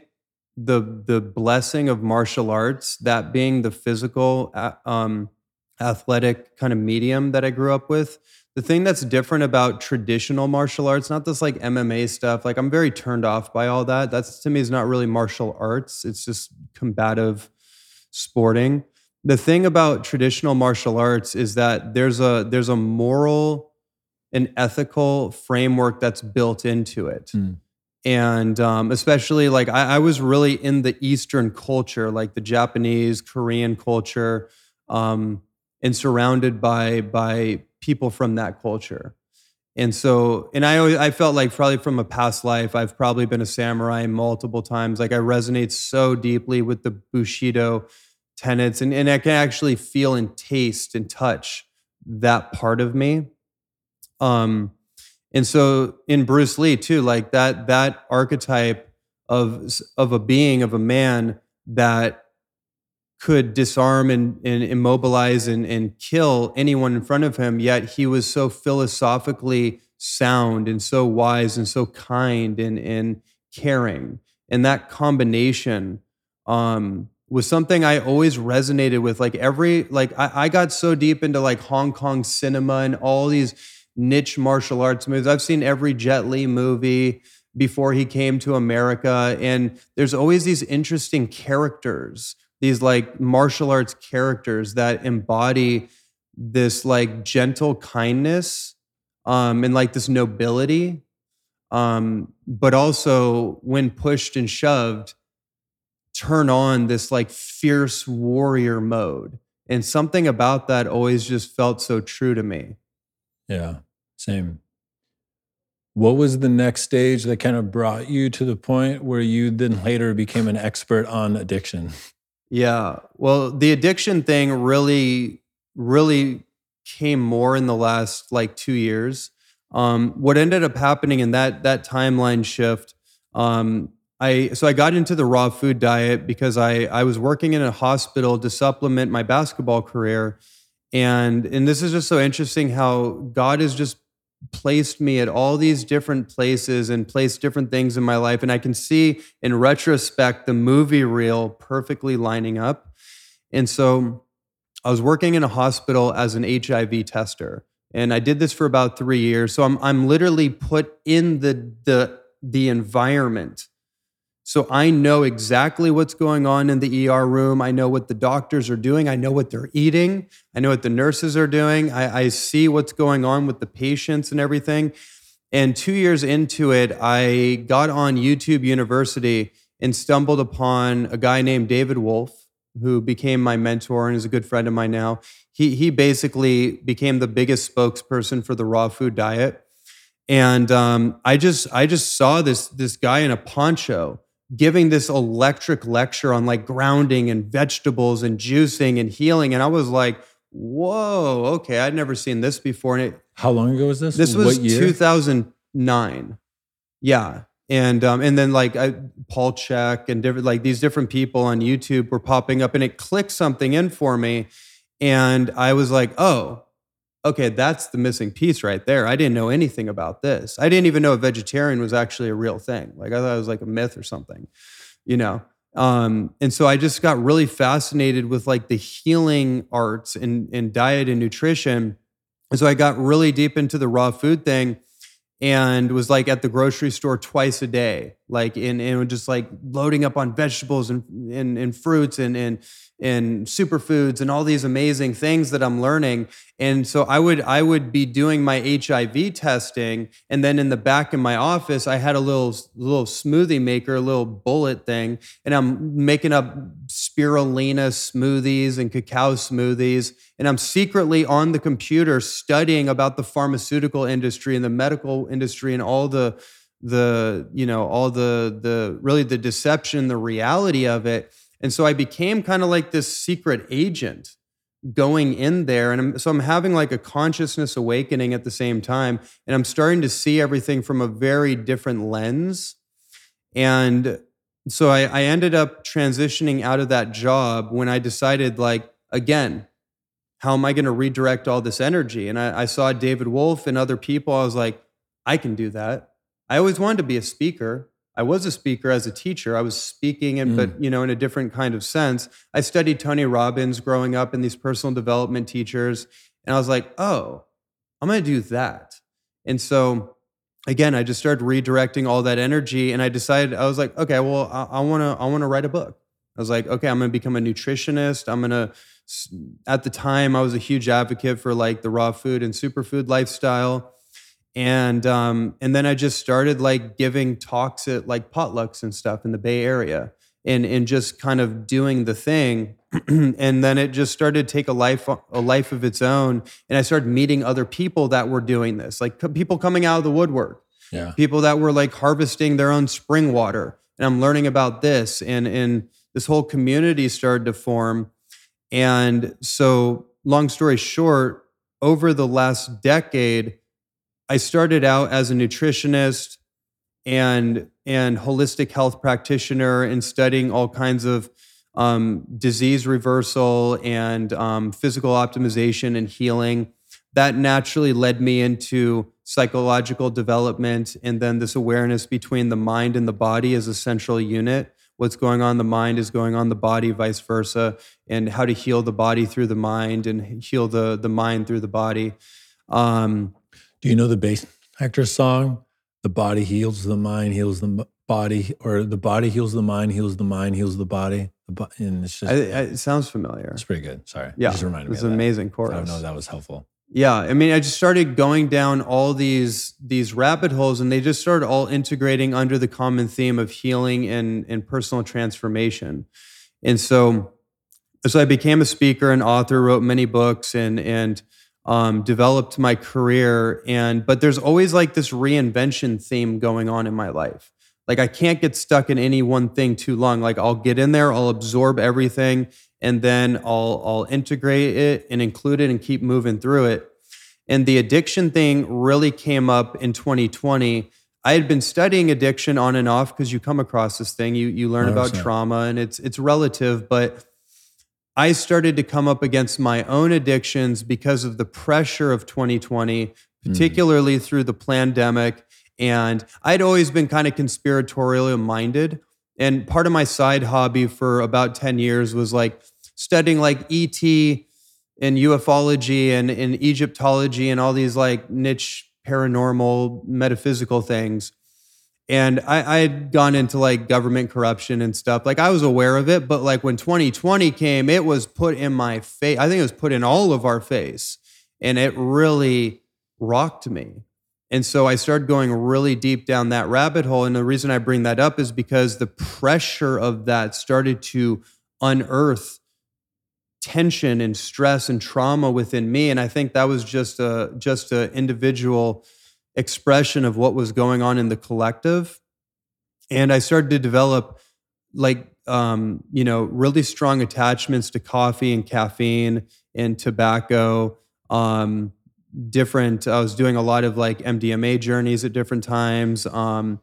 the the blessing of martial arts, that being the physical, um, athletic kind of medium that I grew up with, the thing that's different about traditional martial arts, not this like MMA stuff, like I'm very turned off by all that. That's to me is not really martial arts. It's just combative sporting. The thing about traditional martial arts is that there's a there's a moral and ethical framework that's built into it. Mm. And um, especially like I, I was really in the Eastern culture, like the Japanese, Korean culture, um, and surrounded by by people from that culture. And so, and I always, I felt like probably from a past life, I've probably been a samurai multiple times. Like I resonate so deeply with the Bushido tenets, and, and I can actually feel and taste and touch that part of me. Um, and so in Bruce Lee too, like that that archetype of of a being of a man that could disarm and, and immobilize and, and kill anyone in front of him, yet he was so philosophically sound and so wise and so kind and, and caring. And that combination um, was something I always resonated with. Like every, like I, I got so deep into like Hong Kong cinema and all these niche martial arts movies. I've seen every Jet Li movie before he came to America. And there's always these interesting characters these like martial arts characters that embody this like gentle kindness um, and like this nobility um, but also when pushed and shoved turn on this like fierce warrior mode. And something about that always just felt so true to me. Yeah same. What was the next stage that kind of brought you to the point where you then later became an expert on addiction yeah. Well, the addiction thing really, really came more in the last like two years. Um, what ended up happening in that that timeline shift, um, I so I got into the raw food diet because I I was working in a hospital to supplement my basketball career, and and this is just so interesting how God is just placed me at all these different places and placed different things in my life. And I can see in retrospect the movie reel perfectly lining up. And so I was working in a hospital as an HIV tester. And I did this for about three years. So I'm, I'm literally put in the, the, the environment so I know exactly what's going on in the ER room. I know what the doctors are doing. I know what they're eating. I know what the nurses are doing. I, I see what's going on with the patients and everything. And two years into it, I got on YouTube University and stumbled upon a guy named David Wolfe, who became my mentor and is a good friend of mine now. He, he basically became the biggest spokesperson for the raw food diet. And um, I just I just saw this this guy in a poncho giving this electric lecture on like grounding and vegetables and juicing and healing. And I was like, whoa, okay, I'd never seen this before. And it, how long ago was this? This was 2009. Yeah. And um, and then like I, Paul Chek and different like these different people on YouTube were popping up, and it clicked something in for me, and I was like, oh, okay, that's the missing piece right there. I didn't know anything about this. I didn't even know a vegetarian was actually a real thing. Like I thought it was like a myth or something, you know. Um, and so I just got really fascinated with like the healing arts and, and diet and nutrition. And so I got really deep into the raw food thing and was like at the grocery store twice a day, like in and just like loading up on vegetables and and, and fruits and and and superfoods and all these amazing things that I'm learning. And so I would I would be doing my HIV testing, and then in the back in my office, I had a little little smoothie maker, a little bullet thing, and I'm making up spirulina smoothies and cacao smoothies, and I'm secretly on the computer studying about the pharmaceutical industry and the medical industry and all the the you know all the the really the deception, the reality of it and so I became kind of like this secret agent going in there. And I'm, so I'm having like a consciousness awakening at the same time. And I'm starting to see everything from a very different lens. And so I, I ended up transitioning out of that job when I decided, like, again, how am I going to redirect all this energy? And I, I saw David Wolfe and other people. I was like, I can do that. I always wanted to be a speaker. I was a speaker as a teacher. I was speaking, and mm. but you know, in a different kind of sense. I studied Tony Robbins growing up and these personal development teachers, and I was like, oh, I'm going to do that. And so again, I just started redirecting all that energy and I decided I was like, okay, well, I want to I want to write a book. I was like, okay, I'm going to become a nutritionist. I'm going to at the time I was a huge advocate for like the raw food and superfood lifestyle. And um and then I just started like giving talks at like potlucks and stuff in the Bay Area and and just kind of doing the thing. And then it just started to take a life a life of its own. And i started meeting other people that were doing this like people coming out of the woodwork. Yeah. people that were like harvesting their own spring water. And i'm learning about this. And and this whole community started to form. And so long story short over the last decade i started out as a nutritionist and and holistic health practitioner and studying all kinds of um, disease reversal and um, physical optimization and healing. That naturally led me into psychological development and then this awareness between the mind and the body as a central unit. What's going on the mind is going on the body, vice versa, and how to heal the body through the mind and heal the, the mind through the body. Um, Do you know the bass actor song? The body heals the mind, heals the body, or the body heals the mind, heals the mind, heals the body. And it's just, I, I, it sounds familiar. It's pretty good. Sorry. Yeah. It just reminded me. It's an amazing chorus. I don't know if that was helpful. Yeah, I mean, I just started going down all these these rabbit holes, and they just started all integrating under the common theme of healing and and personal transformation. And so, so I became a speaker and author, wrote many books, and and um, developed my career. And but there's always like this reinvention theme going on in my life. Like I can't get stuck in any one thing too long. Like I'll get in there, I'll absorb everything, and then I'll I'll integrate it and include it and keep moving through it. And the addiction thing really came up in 2020. I had been studying addiction on and off because you come across this thing, you you learn 100%. about trauma and it's it's relative, but I started to come up against my own addictions because of the pressure of 2020, hmm. particularly mm. through the pandemic. And I'd always been kind of conspiratorially minded. And part of my side hobby for about 10 years was like studying like ET and ufology and, and Egyptology and all these like niche paranormal metaphysical things. And I, I had gone into like government corruption and stuff. Like I was aware of it, but like when 2020 came, it was put in my face. I think it was put in all of our face. And it really rocked me. And so I started going really deep down that rabbit hole. And the reason I bring that up is because the pressure of that started to unearth tension and stress and trauma within me. And I think that was just a just an individual expression of what was going on in the collective. And I started to develop like um, you know, really strong attachments to coffee and caffeine and tobacco. Um, different i was doing a lot of like mdma journeys at different times um,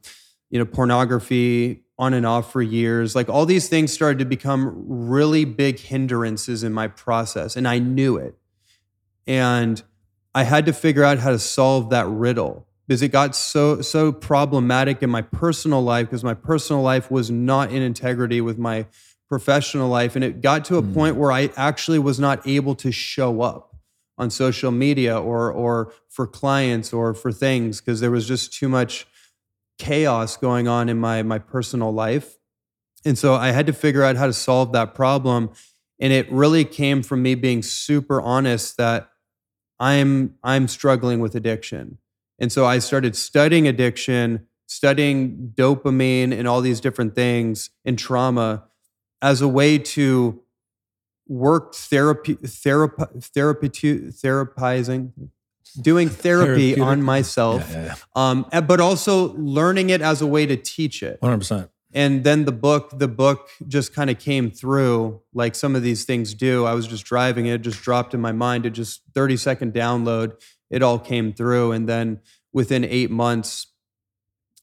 you know pornography on and off for years like all these things started to become really big hindrances in my process and i knew it and i had to figure out how to solve that riddle because it got so so problematic in my personal life because my personal life was not in integrity with my professional life and it got to a mm. point where i actually was not able to show up on social media or or for clients or for things because there was just too much chaos going on in my my personal life. And so I had to figure out how to solve that problem and it really came from me being super honest that I'm I'm struggling with addiction. And so I started studying addiction, studying dopamine and all these different things and trauma as a way to work therapy, therapy, therapy, therapizing, doing therapy on myself, yeah, yeah, yeah. Um, but also learning it as a way to teach it. One hundred percent. And then the book, the book just kind of came through, like some of these things do. I was just driving it, just dropped in my mind. It just thirty second download. It all came through, and then within eight months,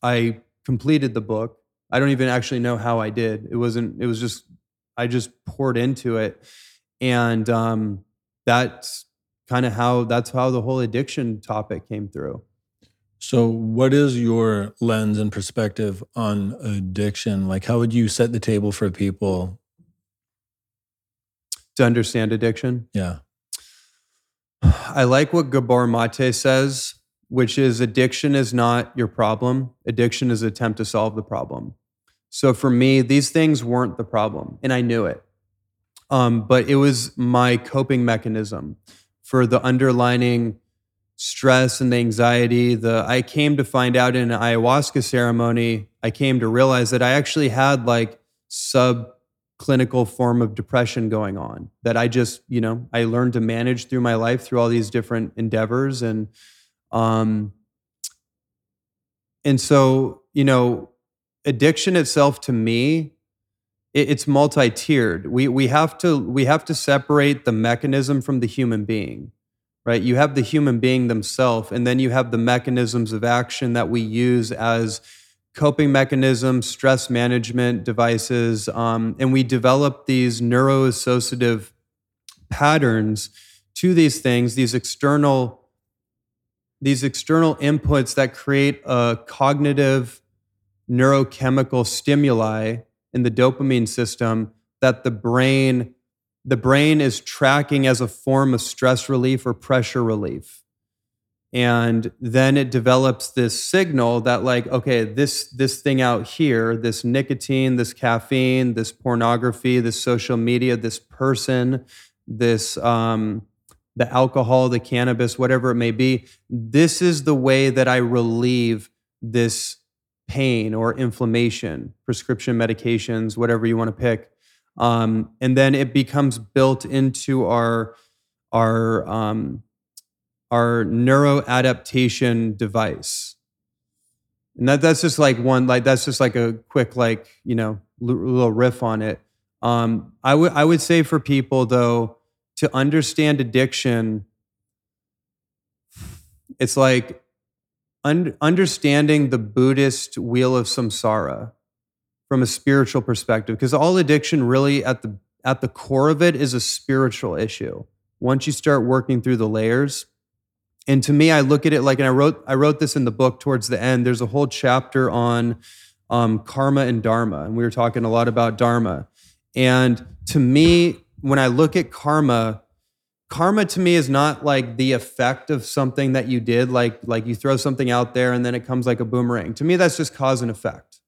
I completed the book. I don't even actually know how I did. It wasn't. It was just I just poured into it, and um, that's kind of how that's how the whole addiction topic came through. So, what is your lens and perspective on addiction? Like, how would you set the table for people to understand addiction? Yeah. I like what Gabor Mate says, which is addiction is not your problem. Addiction is an attempt to solve the problem. So for me, these things weren't the problem, and I knew it. Um, but it was my coping mechanism for the underlining stress and the anxiety. The I came to find out in an ayahuasca ceremony, I came to realize that I actually had like subclinical form of depression going on that I just, you know, I learned to manage through my life through all these different endeavors and um and so, you know, addiction itself to me it's multi-tiered. We we have to we have to separate the mechanism from the human being right? You have the human being themselves, and then you have the mechanisms of action that we use as coping mechanisms, stress management devices, um, and we develop these neuroassociative patterns to these things, these external these external inputs that create a cognitive neurochemical stimuli in the dopamine system that the brain the brain is tracking as a form of stress relief or pressure relief. And then it develops this signal that, like, okay, this this thing out here, this nicotine, this caffeine, this pornography, this social media, this person, this um, the alcohol, the cannabis, whatever it may be, this is the way that I relieve this pain or inflammation, prescription medications, whatever you want to pick um, and then it becomes built into our our um, our neuroadaptation device. And that that's just like one like that's just like a quick like you know little riff on it. Um, I would I would say for people though to understand addiction it's like un- understanding the Buddhist wheel of samsara from a spiritual perspective because all addiction really at the at the core of it is a spiritual issue. Once you start working through the layers and to me i look at it like and i wrote i wrote this in the book towards the end there's a whole chapter on um, karma and dharma and we were talking a lot about dharma. And to me when i look at karma karma to me is not like the effect of something that you did like like you throw something out there and then it comes like a boomerang. To me that's just cause and effect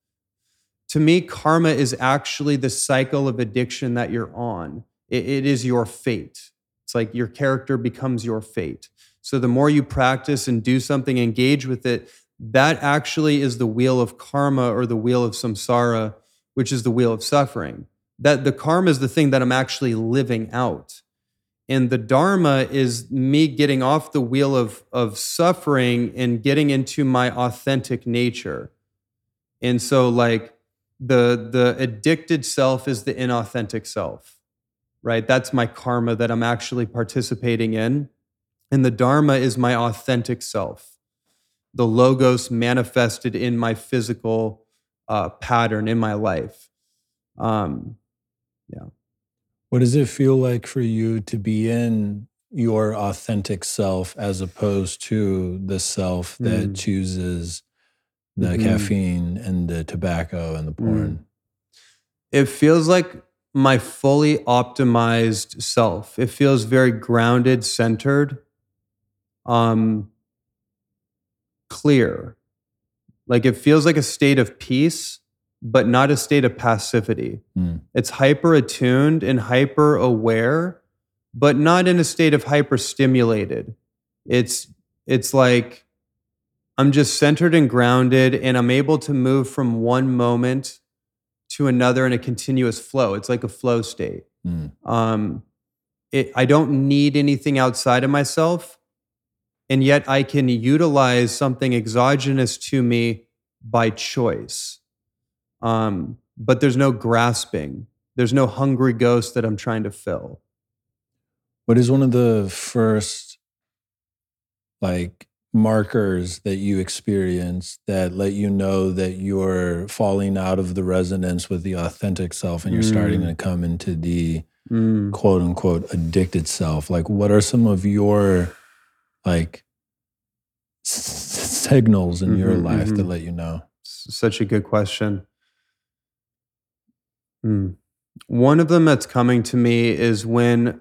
to me, karma is actually the cycle of addiction that you're on. it, it is your fate. It's like your character becomes your fate. So the more you practice and do something, engage with it, that actually is the wheel of karma or the wheel of samsara, which is the wheel of suffering. That the karma is the thing that I'm actually living out. And the dharma is me getting off the wheel of, of suffering and getting into my authentic nature. And so, like, the the addicted self is the inauthentic self right? That's my karma that i'm actually participating in. And the dharma is my authentic self the logos manifested in my physical uh, pattern in my life. Um, yeah. What does it feel like for you to be in your authentic self as opposed to the self that mm. chooses the mm-hmm. caffeine and the tobacco and the mm. porn. Mm. It feels like my fully optimized self. It feels very grounded, centered, um, clear. Like it feels like a state of peace, but not a state of passivity. Mm. It's hyper attuned and hyper aware, but not in a state of hyper stimulated. It's it's like I'm just centered and grounded, and I'm able to move from one moment to another in a continuous flow. It's like a flow state. Mm. Um, it, I don't need anything outside of myself, and yet I can utilize something exogenous to me by choice. Um, but there's no grasping. There's no hungry ghost that I'm trying to fill. What is one of the first like markers that you experience that let you know that you're falling out of the resonance with the authentic self and you're mm. starting to come into the mm. quote unquote addicted self like what are some of your like s- signals in mm-hmm, your life mm-hmm. that let you know such a good question mm. one of them that's coming to me is when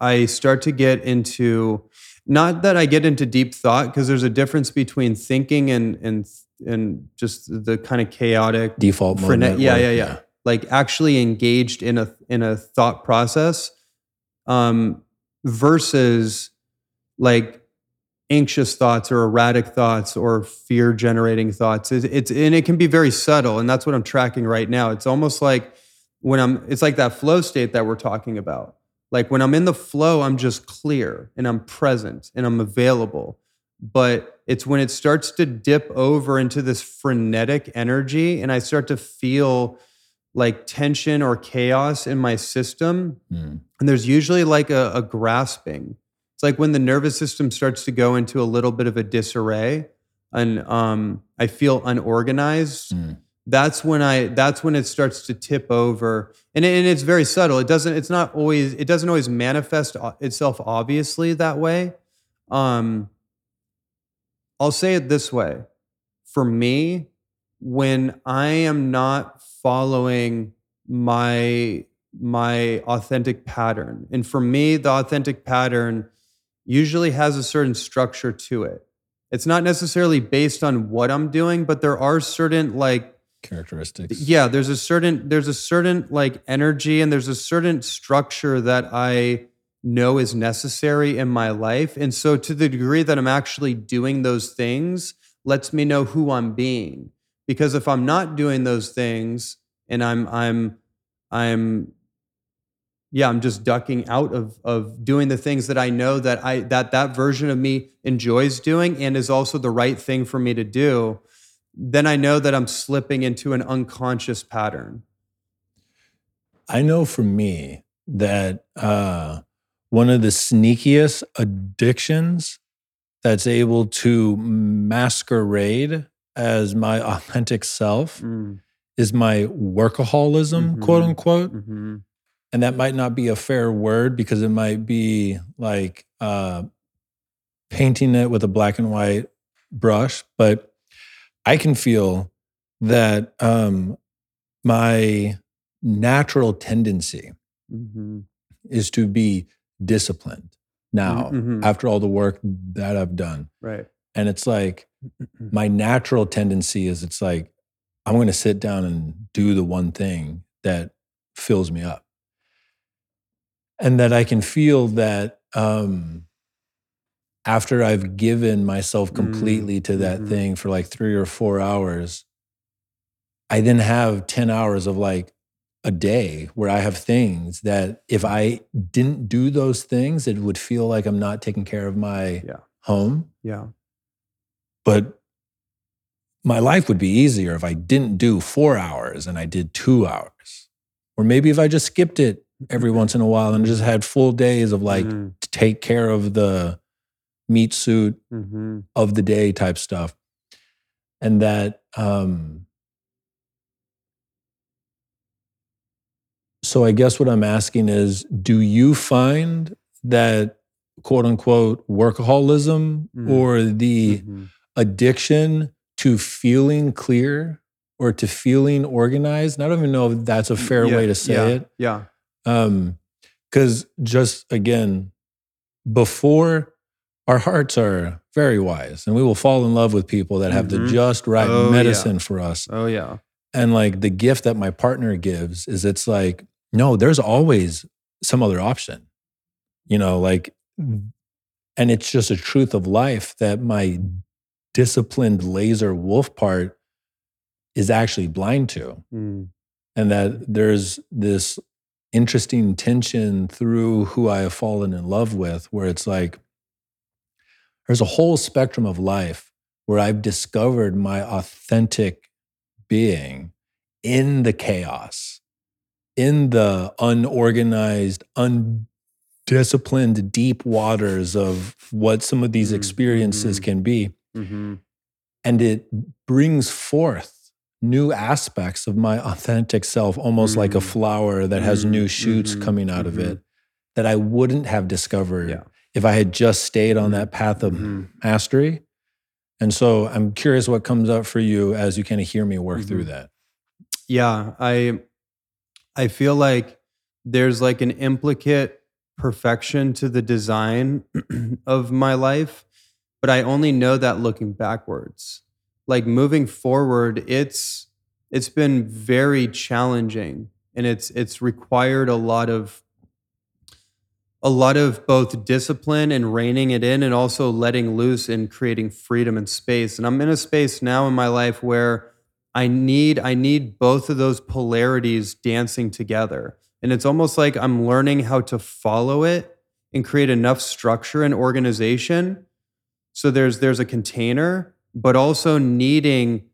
i start to get into not that I get into deep thought because there's a difference between thinking and and and just the kind of chaotic Default mode. frenet- yeah, network, yeah, yeah, Like actually engaged in a in a thought process, um, versus like anxious thoughts or erratic thoughts or fear generating thoughts. It's, it's and it can be very subtle, and that's what I'm tracking right now. It's almost like when I'm. It's like that flow state that we're talking about. Like when I'm in the flow, I'm just clear and I'm present and I'm available. But it's when it starts to dip over into this frenetic energy and I start to feel like tension or chaos in my system. Mm. And there's usually like a, a grasping. It's like when the nervous system starts to go into a little bit of a disarray and um, I feel unorganized Mm. That's when I that's when it starts to tip over, and, and it's very subtle. It doesn't it's not always it doesn't always manifest itself obviously that way. Um, I'll say it this way: for me, when I am not following my my authentic pattern, and for me, the authentic pattern usually has a certain structure to it. It's not necessarily based on what I'm doing, but there are certain like Characteristics. yeah there's a certain there's a certain like energy and there's a certain structure that i know is necessary in my life and so to the degree that i'm actually doing those things lets me know who i'm being because if i'm not doing those things and i'm i'm i'm yeah i'm just ducking out of of doing the things that i know that i that that version of me enjoys doing and is also the right thing for me to do then I know that I'm slipping into an unconscious pattern. I know for me that uh, one of the sneakiest addictions that's able to masquerade as my authentic self is my workaholism, Mhm. quote unquote. Mm-hmm. And that might not be a fair word because it might be like uh, painting it with a black and white brush, but I can feel that um, my natural tendency Mm-hmm. is to be disciplined now Mhm. after all the work that I've done. Right. And it's like my natural tendency is it's like I'm going to sit down and do the one thing that fills me up. And that I can feel that um, after I've given myself Mm, completely to that mhm. thing for like three or four hours, I then have 10 hours of like a day where I have things that if I didn't do those things, it would feel like I'm not taking care of my Yeah. home. Yeah. But my life would be easier if I didn't do four hours and I did two hours. Or maybe if I just skipped it every once in a while and just had full days of like to take care of the meat suit Mhm. of the day type stuff. And that, um, so I guess what I'm asking is do you find that quote unquote workaholism Mm. or the Mhm. addiction to feeling clear or to feeling organized? And I don't even know if that's a fair Yeah, way to say yeah, it. Yeah. Um, because just again, before our hearts are very wise and we will fall in love with people that have Mhm. the just right Oh, yeah. medicine for us. Oh yeah. And like the gift that my partner gives is it's like, no, there's always some other option, you know, like, and it's just a truth of life that my disciplined laser wolf part is actually blind to Mm. and that there's this interesting tension through who I have fallen in love with, where it's like there's a whole spectrum of life where I've discovered my authentic being in the chaos, in the unorganized, undisciplined, deep waters of what some of these Mm, experiences mhm. can be Mhm. and it brings forth new aspects of my authentic self almost like a Mm. flower that has Mm, new shoots coming out of it that I wouldn't have discovered Yeah. If I had just stayed on Mm, that path of mhm. mastery. And so I'm curious what comes up for you as you kind of hear me work through Mhm. that. Yeah. I I feel like there's like an implicate perfection to the design of my life, but I only know that looking backwards. Like moving forward, it's it's been very challenging and it's it's required a lot of a lot of both discipline and reining it in and also letting loose and creating freedom and space. And I'm in a space now in my life where I need I need both of those polarities dancing together. And it's almost like I'm learning how to follow it and create enough structure and organization so there's there's a container but also needing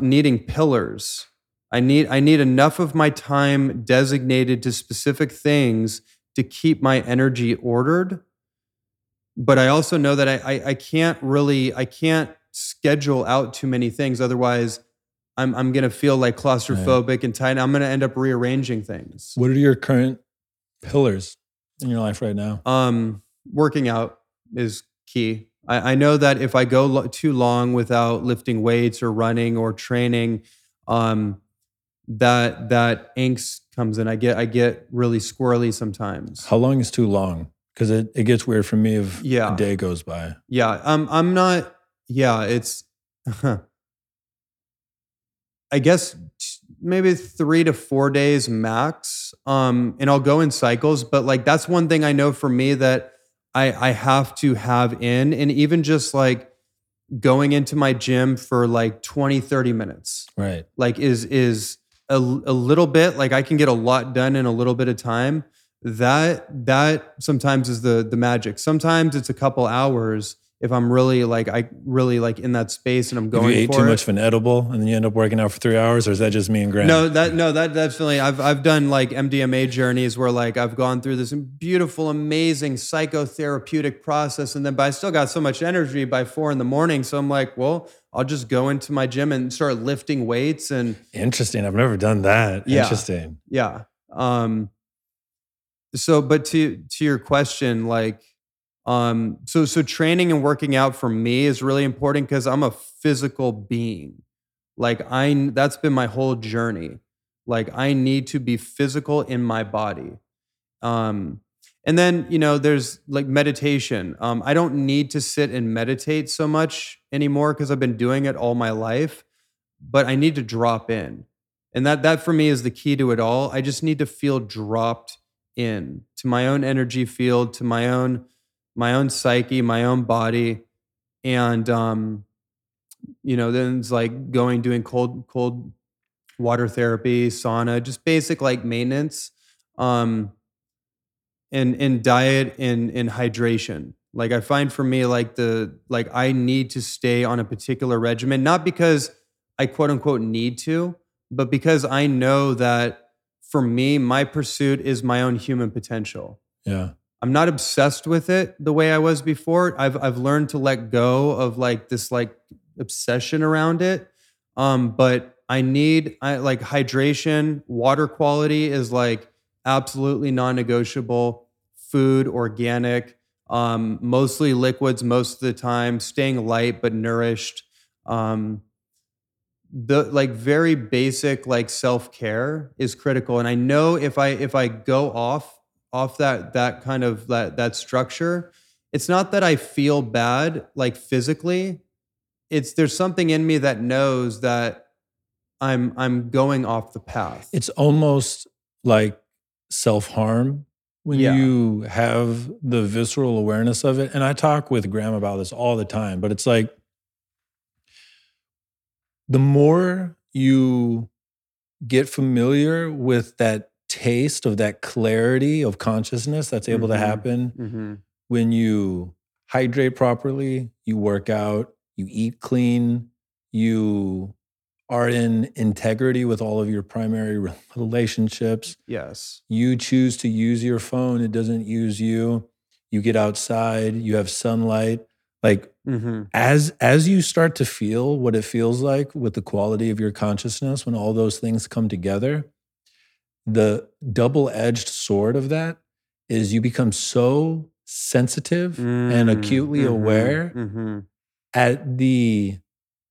needing pillars. I need I need enough of my time designated to specific things to keep my energy ordered. But I also know that I, I, I can't really I can't schedule out too many things. Otherwise, I'm I'm gonna feel like claustrophobic right. and tight. I'm gonna end up rearranging things. What are your current pillars in your life right now? Um, working out is key. I, I know that if I go lo- too long without lifting weights or running or training, um, that that angst comes in. I get I get really squirrely sometimes. How long is too long? Because it, it gets weird for me if yeah. a day goes by. Yeah, I'm I'm not. Yeah, it's. I guess maybe three to four days max. Um, and I'll go in cycles, but like that's one thing I know for me that I I have to have in, and even just like going into my gym for like 20 30 minutes right like is is a, a little bit like i can get a lot done in a little bit of time. That that sometimes is the the magic. Sometimes it's a couple hours if I'm really like I really like in that space and I'm going. If you ate too it. much of an edible and then you end up working out for three hours, or is that just me and Graham? No, that no, that definitely. I've I've done like MDMA journeys where like I've gone through this beautiful, amazing psychotherapeutic process, and then but I still got so much energy by four in the morning. So I'm like, well, I'll just go into my gym and start lifting weights and. Interesting. I've never done that. Yeah, Interesting. Yeah. Um. So, but to to your question, like um, so so training and working out for me is really important because I'm a physical being. Like I that's been my whole journey. Like I need to be physical in my body. Um, and then you know there's like meditation. Um, I don't need to sit and meditate so much anymore because I've been doing it all my life. But I need to drop in, and that that for me is the key to it all. I just need to feel dropped in to my own energy field, to my own my own psyche, my own body, and um, you know, then it's like going doing cold cold water therapy, sauna, just basic like maintenance, um, and and diet and and hydration. Like I find for me, like the like I need to stay on a particular regimen, not because I quote unquote need to, but because I know that for me, my pursuit is my own human potential. Yeah. I'm not obsessed with it the way I was before. I've I've learned to let go of like this like obsession around it. Um, but I need I like hydration, water quality is like absolutely non-negotiable. Food, organic, um, mostly liquids most of the time, staying light but nourished. Um, the like very basic like self-care is critical. And I know if I if I go off off that that kind of that that structure. It's not that i feel bad like physically. It's there's something in me that knows that i'm i'm going off the path. It's almost like self-harm when yeah. you have the visceral awareness of it. And i talk with graham about this all the time but it's like the more you get familiar with that taste of that clarity of consciousness that's able mm-hmm. to happen mm-hmm. when you hydrate properly, you work out, you eat clean, you are in integrity with all of your primary relationships. Yes. You choose to use your phone, it doesn't use you. You get outside, you have sunlight. Like mm-hmm. as as you start to feel what it feels like with the quality of your consciousness when all those things come together, the double edged sword of that is you become so sensitive mm, and acutely mm-hmm, aware mm-hmm. at the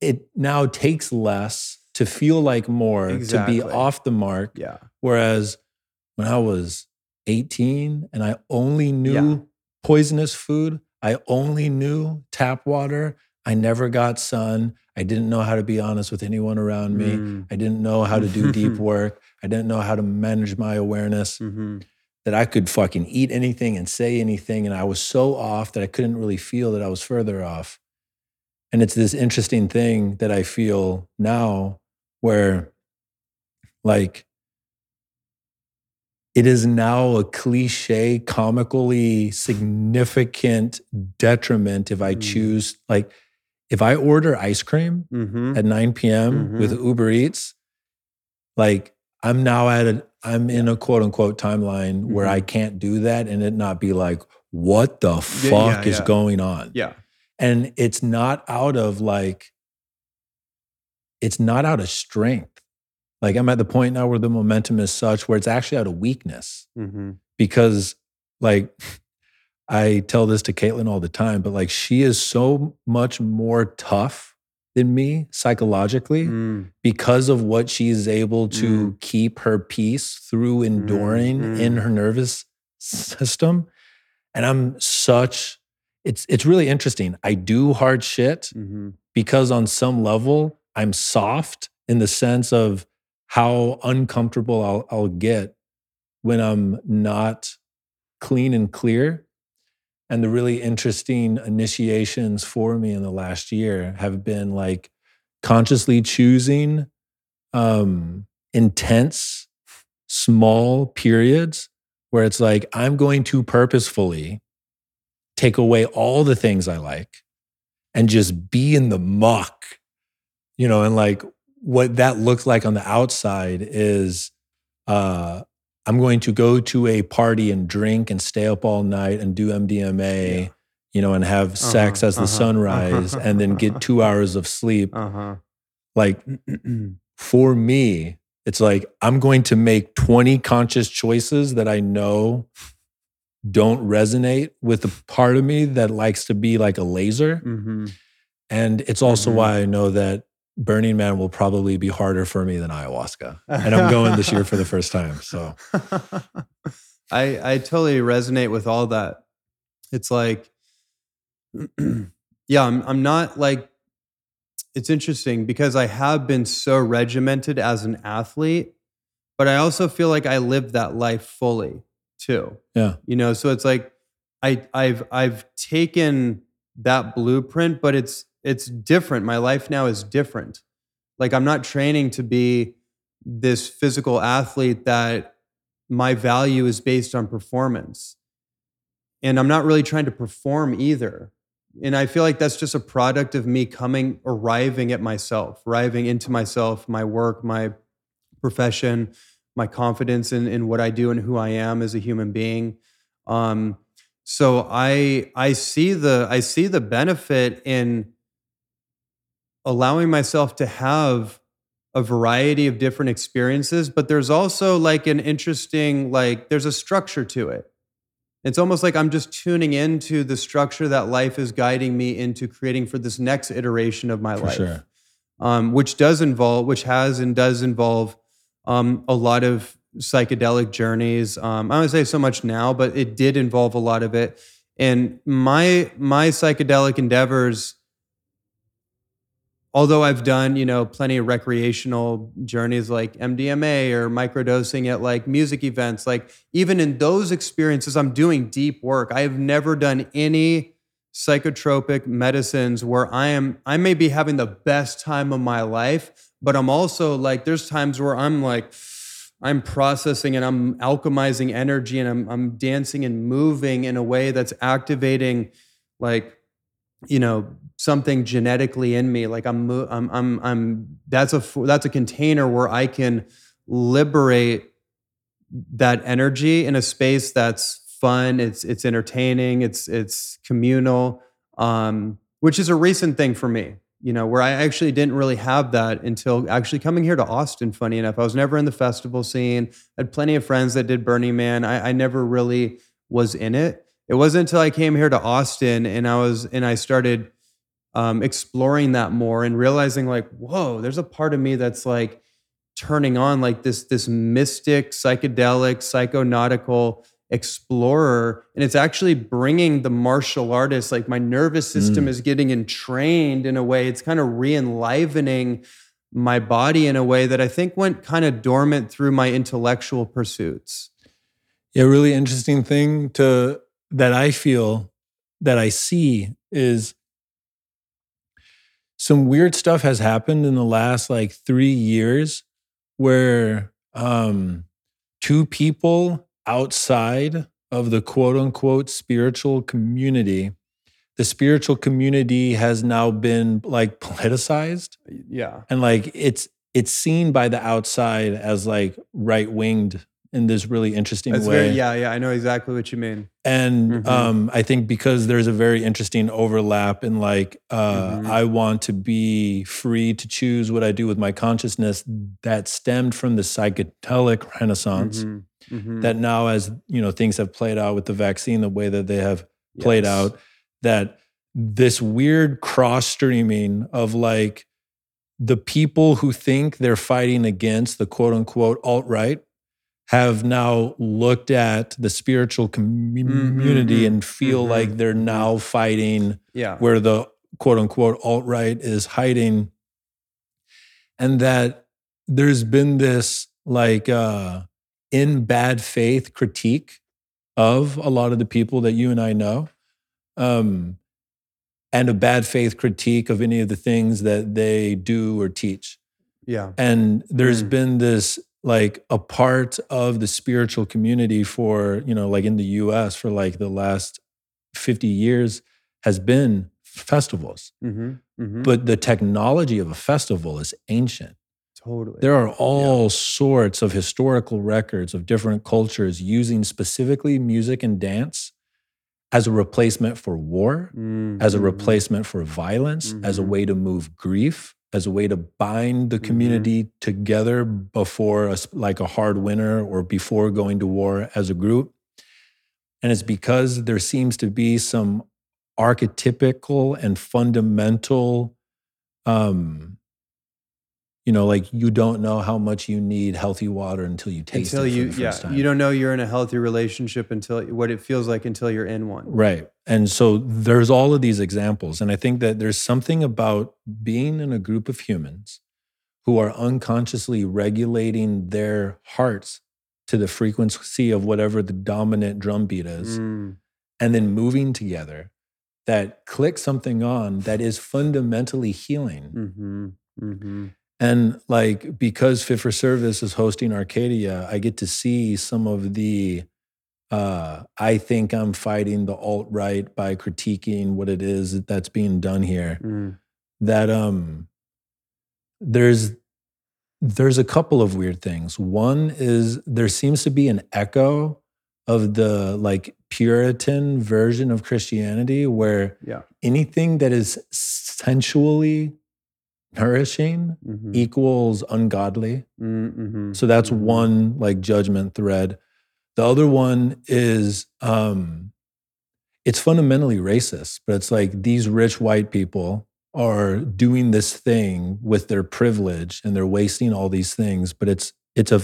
it now takes less to feel like more exactly. to be off the mark yeah whereas when i was 18 and I only knew Yeah. poisonous food. I only knew tap water. I never got sun. I didn't know how to be honest with anyone around me. Mm. I didn't know how to do deep work. I didn't know how to manage my awareness Mhm. that I could fucking eat anything and say anything. And I was so off that I couldn't really feel that I was further off. And it's this interesting thing that I feel now where, like, it is now a cliche, comically significant detriment if I Mm. choose, like, if I order ice cream Mhm. at 9 p.m. with Uber Eats, like I'm now at a I'm in a quote unquote timeline where I can't do that and it not be like, what the Mm-hmm. Yeah, fuck yeah, is yeah. going on? Yeah. And it's not out of like, it's not out of strength. Like I'm at the point now where the momentum is such where it's actually out of weakness Mhm. because like I tell this to Caitlin all the time, but like she is so much more tough than me psychologically Mm. because of what she is able to keep her peace through enduring mm. in her nervous system. And I'm such it's it's really interesting. I do hard shit Mhm. because on some level I'm soft in the sense of how uncomfortable I'll, I'll get when I'm not clean and clear. And the really interesting initiations for me in the last year have been like consciously choosing um, intense, small periods where it's like, I'm going to purposefully take away all the things I like and just be in the muck, you know, and like what that looks like on the outside is uh, I'm going to go to a party and drink and stay up all night and do MDMA, Yeah. you know, and have sex Uh-huh, as the uh-huh, sunrise uh-huh, and then get uh-huh. two hours of sleep. Uh-huh. Like for me, it's like I'm going to make 20 conscious choices that I know don't resonate with the part of me that likes to be like a laser. Mhm. And it's also Mhm. why I know that Burning Man will probably be harder for me than ayahuasca. And I'm going this year for the first time. So I I totally resonate with all that. It's like, yeah, I'm I'm not like. It's interesting because I have been so regimented as an athlete, but I also feel like I live that life fully too. yeah. You know, so it's like I I've I've taken that blueprint, but it's it's different. My life now is different. Like I'm not training to be this physical athlete that my value is based on performance. And I'm not really trying to perform either. And I feel like that's just a product of me coming, arriving at myself, arriving into myself, my work, my profession, my confidence in, in what I do and who I am as a human being. Um, so I I see the I see the benefit in allowing myself to have a variety of different experiences, but there's also like an interesting like there's a structure to it. It's almost like I'm just tuning into the structure that life is guiding me into creating for this next iteration of my For life sure. um, which does involve, which has and does involve um, a lot of psychedelic journeys. Um, I don't say so much now, but it did involve a lot of it. And my my psychedelic endeavors, although I've done you know plenty of recreational journeys like MDMA or microdosing at like music events, like even in those experiences, I'm doing deep work. I have never done any psychotropic medicines where I am I may be having the best time of my life, but I'm also like there's times where I'm like I'm processing and I'm alchemizing energy and I'm I'm dancing and moving in a way that's activating like you know something genetically in me like I'm I'm I'm I'm that's a that's a container where I can liberate that energy in a space that's fun it's it's entertaining it's it's communal um which is a recent thing for me you know where i actually didn't really have that until actually coming here to austin funny enough. I was never in the festival scene I had plenty of friends that did burning man. I, I never really was in it it wasn't until i came here to austin and i was and i started um, exploring that more and realizing like whoa there's a part of me that's like turning on like this this mystic psychedelic psychonautical explorer. And it's actually bringing the martial artist like my nervous system Mm. is getting entrained in a way. It's kind of re-enlivening my body in a way that i think went kind of dormant through my intellectual pursuits. Yeah, really interesting thing to that I feel that I see is some weird stuff has happened in the last like three years where um two people outside of the quote unquote spiritual community the spiritual community has now been like politicized. Yeah. And like it's it's seen by the outside as like right winged in this really interesting that's way very yeah yeah i know exactly what you mean and Mhm. um, I think because there's a very interesting overlap in like uh, Mhm. I want to be free to choose what I do with my consciousness that stemmed from the psychedelic renaissance. Mhm, mhm. That now, as you know, things have played out with the vaccine, the way that they have played Yes. out, that this weird cross streaming of like the people who think they're fighting against the quote unquote alt right have now looked at the spiritual community mhm, and feel mhm, like they're now fighting yeah where the quote unquote alt right is hiding. And that there's been this like uh, in bad faith critique of a lot of the people that you and I know. Um, and a bad faith critique of any of the things that they do or teach. yeah And there's Mm. been this like a part of the spiritual community for, you know, like in the US for like the last 50 years has been festivals. hmm hmm But the technology of a festival is ancient. totally There are all sorts of historical records of different cultures using specifically music and dance as a replacement for war, as a Mhm. replacement for violence, as a Mhm. way to move grief, as a way to bind the Mhm. community together before a, like a hard winter or before going to war as a group. And it's because there seems to be some archetypical and fundamental um you know like you don't know how much you need healthy water until you taste until it you yeah time. you don't know you're in a healthy relationship until what it feels like until you're in one Right. And so there's all of these examples. And I think that there's something about being in a group of humans who are unconsciously regulating their hearts to the frequency of whatever the dominant drum beat is, Mm, and then moving together that click something on that is fundamentally healing. mhm, mhm. And like because Fit for Service is hosting Arcadia, I get to see some of the uh, I think I'm fighting the alt right by critiquing what it is that's being done here. Mm, That um there's there's a couple of weird things. One is there seems to be an echo of the like Puritan version of Christianity where yeah anything that is sensually nourishing mhm, equals ungodly. mm, mhm, So that's mhm. one like judgment thread. The other one is um it's fundamentally racist, but it's like these rich white people are doing this thing with their privilege and they're wasting all these things, but it's it's a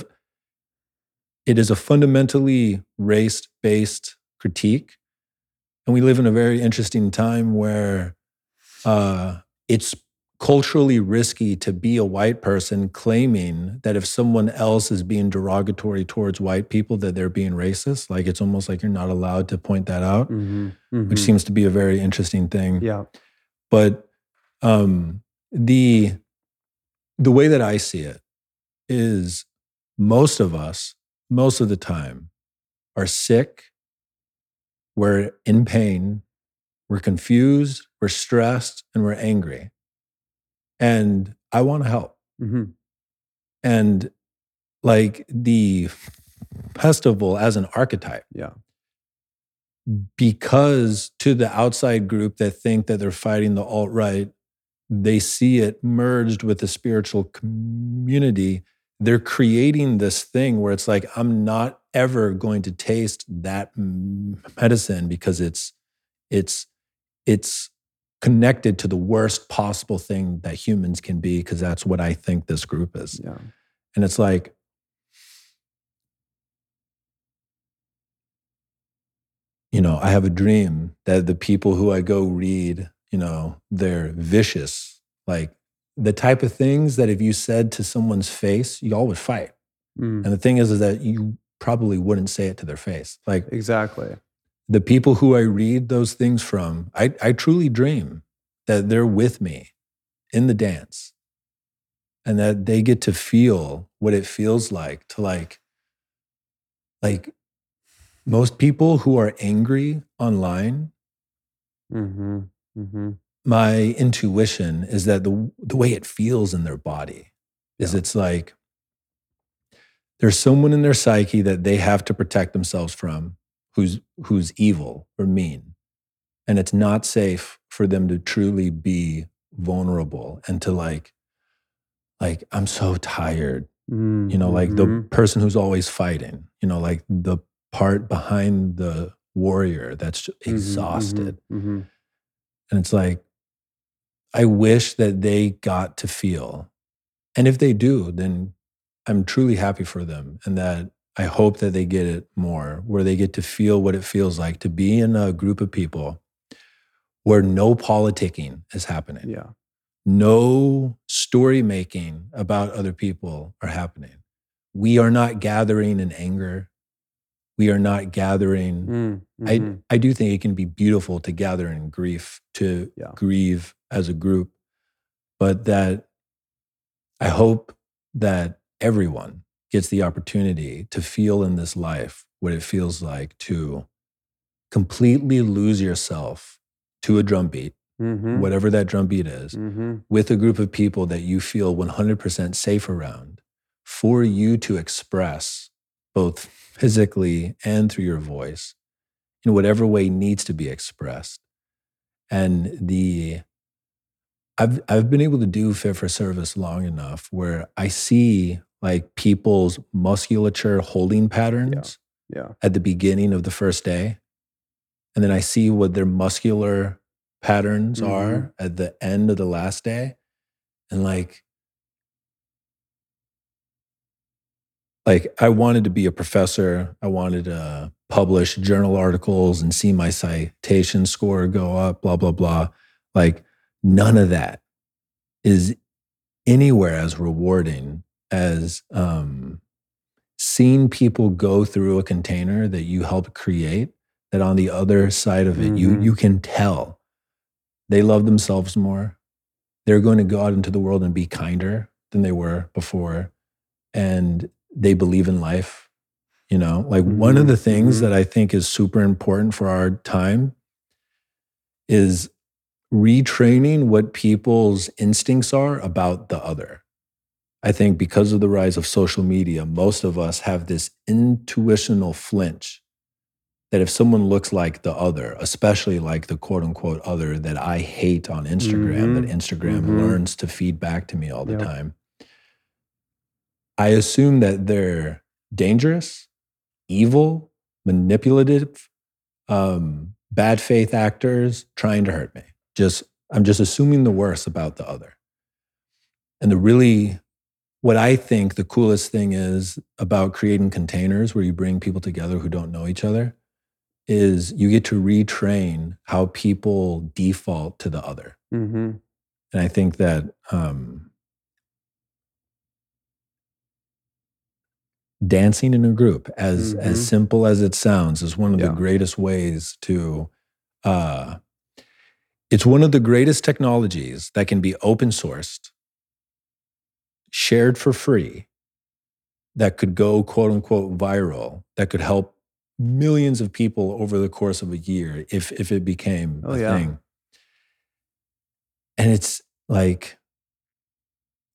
it is a fundamentally race-based critique. And we live in a very interesting time where uh it's culturally risky to be a white person claiming that if someone else is being derogatory towards white people that they're being racist. Like it's almost like you're not allowed to point that out Mhm, which mhm. seems to be a very interesting thing. Yeah. But um the the way that i see it is most of us most of the time are sick we're in pain we're confused we're stressed and we're angry and i want to help. Mhm, and like the festival as an archetype yeah. because to the outside group that think that they're fighting the alt right they see it merged with the spiritual community they're creating this thing where it's like i'm not ever going to taste that medicine because it's it's it's connected to the worst possible thing that humans can be because that's what i think this group is yeah and it's like you know, I have a dream that the people who I go read, you know, they're vicious, like the type of things that if you said to someone's face, you all would fight. Mm, And the thing is, is that you probably wouldn't say it to their face. Like exactly. The people who I read those things from, I, I truly dream that they're with me in the dance and that they get to feel what it feels like to like, like most people who are angry online, Mm-hmm. Mm-hmm. my intuition is that the, the way it feels in their body is Yeah. it's like there's someone in their psyche that they have to protect themselves from who's who's evil or mean and it's not safe for them to truly be vulnerable and to like like i'm so tired you know like the Mhm. person who's always fighting you know like the part behind the warrior that's Mhm, exhausted mhm, mhm. and it's like, I wish that they got to feel. And if they do, then I'm truly happy for them. And that I hope that they get it more, where they get to feel what it feels like to be in a group of people where no politicking is happening, Yeah. no story making about other people are happening. We are not gathering in anger. We are not gathering Mm, I, mhm. I do think it can be beautiful to gather in grief, to Yeah. grieve as a group, but that I hope that everyone gets the opportunity to feel in this life what it feels like to completely lose yourself to a drum beat, Mhm, whatever that drum beat is, mhm. with a group of people that you feel 100% safe around for you to express both physically and through your voice in whatever way needs to be expressed. And the I've I've been able to do fit for service long enough where I see like people's musculature holding patterns Yeah. at the beginning of the first day. And then I see what their muscular patterns Mhm. are at the end of the last day. And like like I wanted to be a professor. I wanted to publish journal articles and see my citation score go up, blah, blah, blah. Like none of that is anywhere as rewarding as um, seeing people go through a container that you helped create. That on the other side of it, you Mhm. you can tell they love themselves more. They're going to go out into the world and be kinder than they were before, and they believe in life. You know, like one of Mhm, the things mhm. that I think is super important for our time is retraining what people's instincts are about the other. I think because of the rise of social media, most of us have this intuitional flinch that if someone looks like the other, especially like the quote unquote other that I hate on Instagram, that Mhm, Instagram mhm. learns to feed back to me all the Yep. time, I assume that they're dangerous, evil, manipulative, um, bad faith actors trying to hurt me. Just I'm just assuming the worst about the other. And the really what I think the coolest thing is about creating containers where you bring people together who don't know each other is you get to retrain how people default to the other. Mhm. And I think that um, dancing in a group, as Mhm. as simple as it sounds, is one of Yeah. the greatest ways to. Uh, it's one of the greatest technologies that can be open sourced, shared for free, that could go quote unquote viral, that could help millions of people over the course of a year if if it became Oh, a yeah. thing. And it's like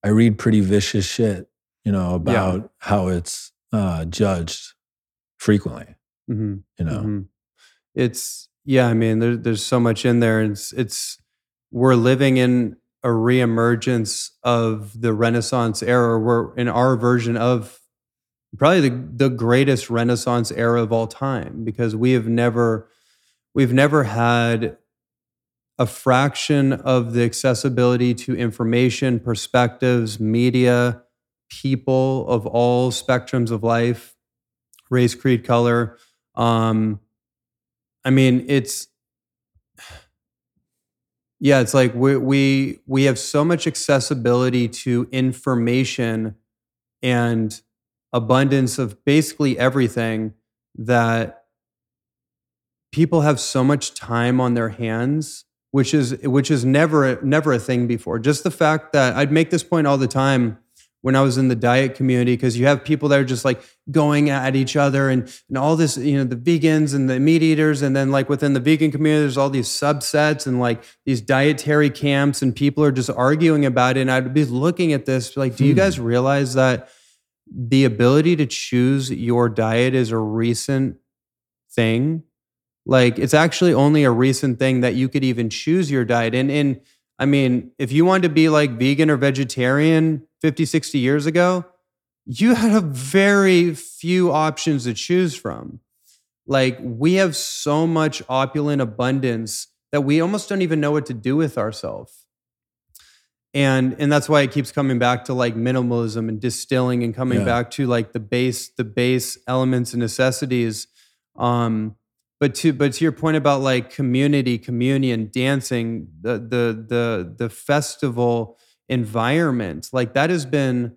I read pretty vicious shit, you know, about how it's uh, judged frequently. Mhm. You know, Mhm. It's yeah, I mean, there, there's so much in there. It's it's we're living in a reemergence of the Renaissance era. We're in our version of probably the, the greatest Renaissance era of all time because we have never we've never had a fraction of the accessibility to information, perspectives, media, people of all spectrums of life, race, creed, color. Um, I mean, it's yeah, it's like we we we have so much accessibility to information and abundance of basically everything that people have so much time on their hands which is which is never never a thing before. Just the fact that I'd make this point all the time when I was in the diet community because you have people that are just like going at each other and, and all this, you know, the vegans and the meat eaters. And then like within the vegan community, there's all these subsets and like these dietary camps and people are just arguing about it. And I'd be looking at this like, do you hmm. guys realize that the ability to choose your diet is a recent thing? Like it's actually only a recent thing that you could even choose your diet. And, and I mean, if you wanted to be like vegan or vegetarian 50, 60 years ago, you had a very few options to choose from. Like we have so much opulent abundance that we almost don't even know what to do with ourselves. And and that's why it keeps coming back to like minimalism and distilling and coming yeah. back to like the base the base elements and necessities um but to but to your point about like community communion dancing the the the the festival environment like that has been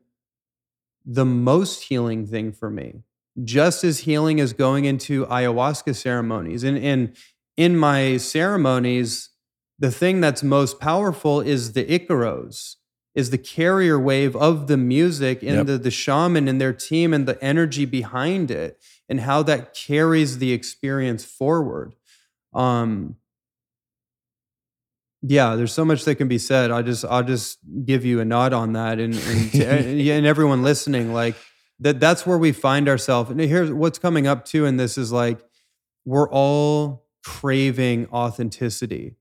the most healing thing for me just as healing as going into ayahuasca ceremonies and in in my ceremonies the thing that's most powerful is the icaros is the carrier wave of the music and yep. the, the shaman and their team and the energy behind it and how that carries the experience forward. Um, yeah, there's so much that can be said. I just I'll just give you a nod on that, and and, to, and everyone listening, like that. That's where we find ourselves. And here's what's coming up too, and this is like we're all craving authenticity.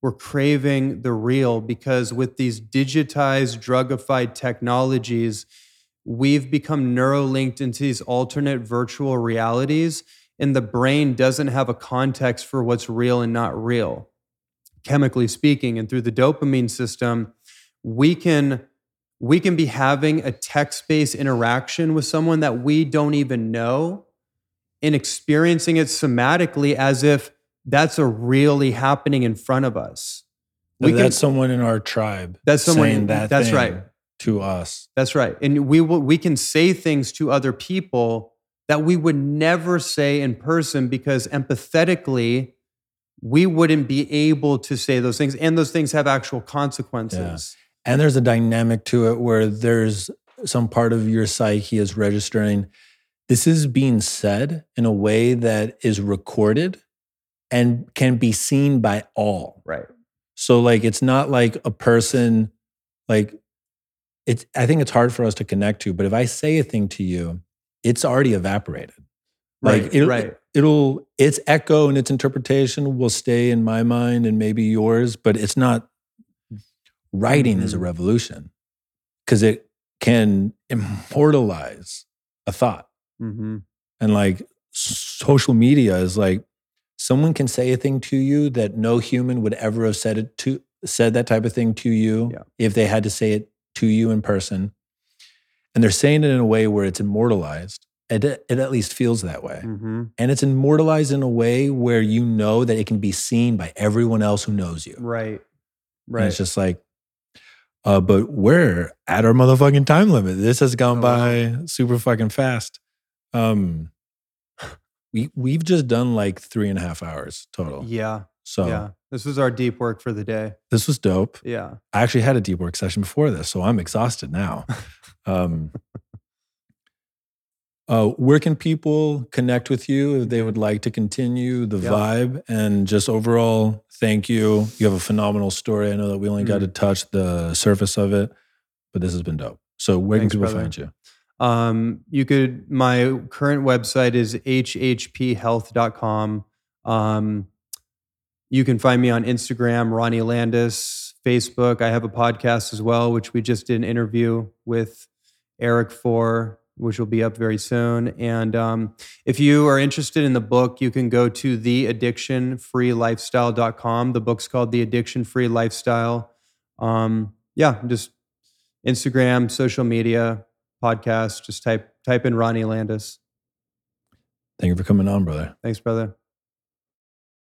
We're craving the real because with these digitized, drugified technologies, we've become neurolinked into these alternate virtual realities, and the brain doesn't have a context for what's real and not real, chemically speaking. And through the dopamine system, we can we can be having a text-based interaction with someone that we don't even know and experiencing it somatically as if that's a really happening in front of us. We that's can, someone in our tribe. That's someone that. That's right to us. That's right. And we will we can say things to other people that we would never say in person because empathetically we wouldn't be able to say those things and those things have actual consequences. Yeah. And there's a dynamic to it where there's some part of your psyche is registering this is being said in a way that is recorded and can be seen by all. Right. So like it's not like a person like it's I think it's hard for us to connect to. But if I say a thing to you, it's already evaporated. Like right, it'll, right. it'll its echo and its interpretation will stay in my mind and maybe yours, but it's not writing mm-hmm. is a mm-hmm. revolution because it can immortalize a thought. Mm-hmm. And like social media is like someone can say a thing to you that no human would ever have said it to said that type of thing to you yeah. if they had to say it to you in person. And they're saying it in a way where it's immortalized. It, it at least feels that way. Mm-hmm. And it's immortalized in a way where you know that it can be seen by everyone else who knows you. Right. Right. And it's just like, uh, but we're at our motherfucking time limit. This has gone oh, by wow. super fucking fast. Um, we we've just done like three and a half hours total. Yeah. So yeah, this was our deep work for the day. This was dope. Yeah. I actually had a deep work session before this, so I'm exhausted now. um, uh, where can people connect with you if they would like to continue the yeah. vibe and just overall thank you? You have a phenomenal story. I know that we only mm got to touch the surface of it, but this has been dope. So where Thanks, can people brother. find you? Um, you could, my current website is hhphealth.com. Um, you can find me on Instagram, Ronnie Landis, Facebook. I have a podcast as well, which we just did an interview with Erick for, which will be up very soon. And um, if you are interested in the book, you can go to theaddictionfreelifestyle.com. The book's called The Addiction Free Lifestyle. Um, yeah, just Instagram, social media, podcast. Just type type in Ronnie Landis. Thank you for coming on, brother. Thanks, brother.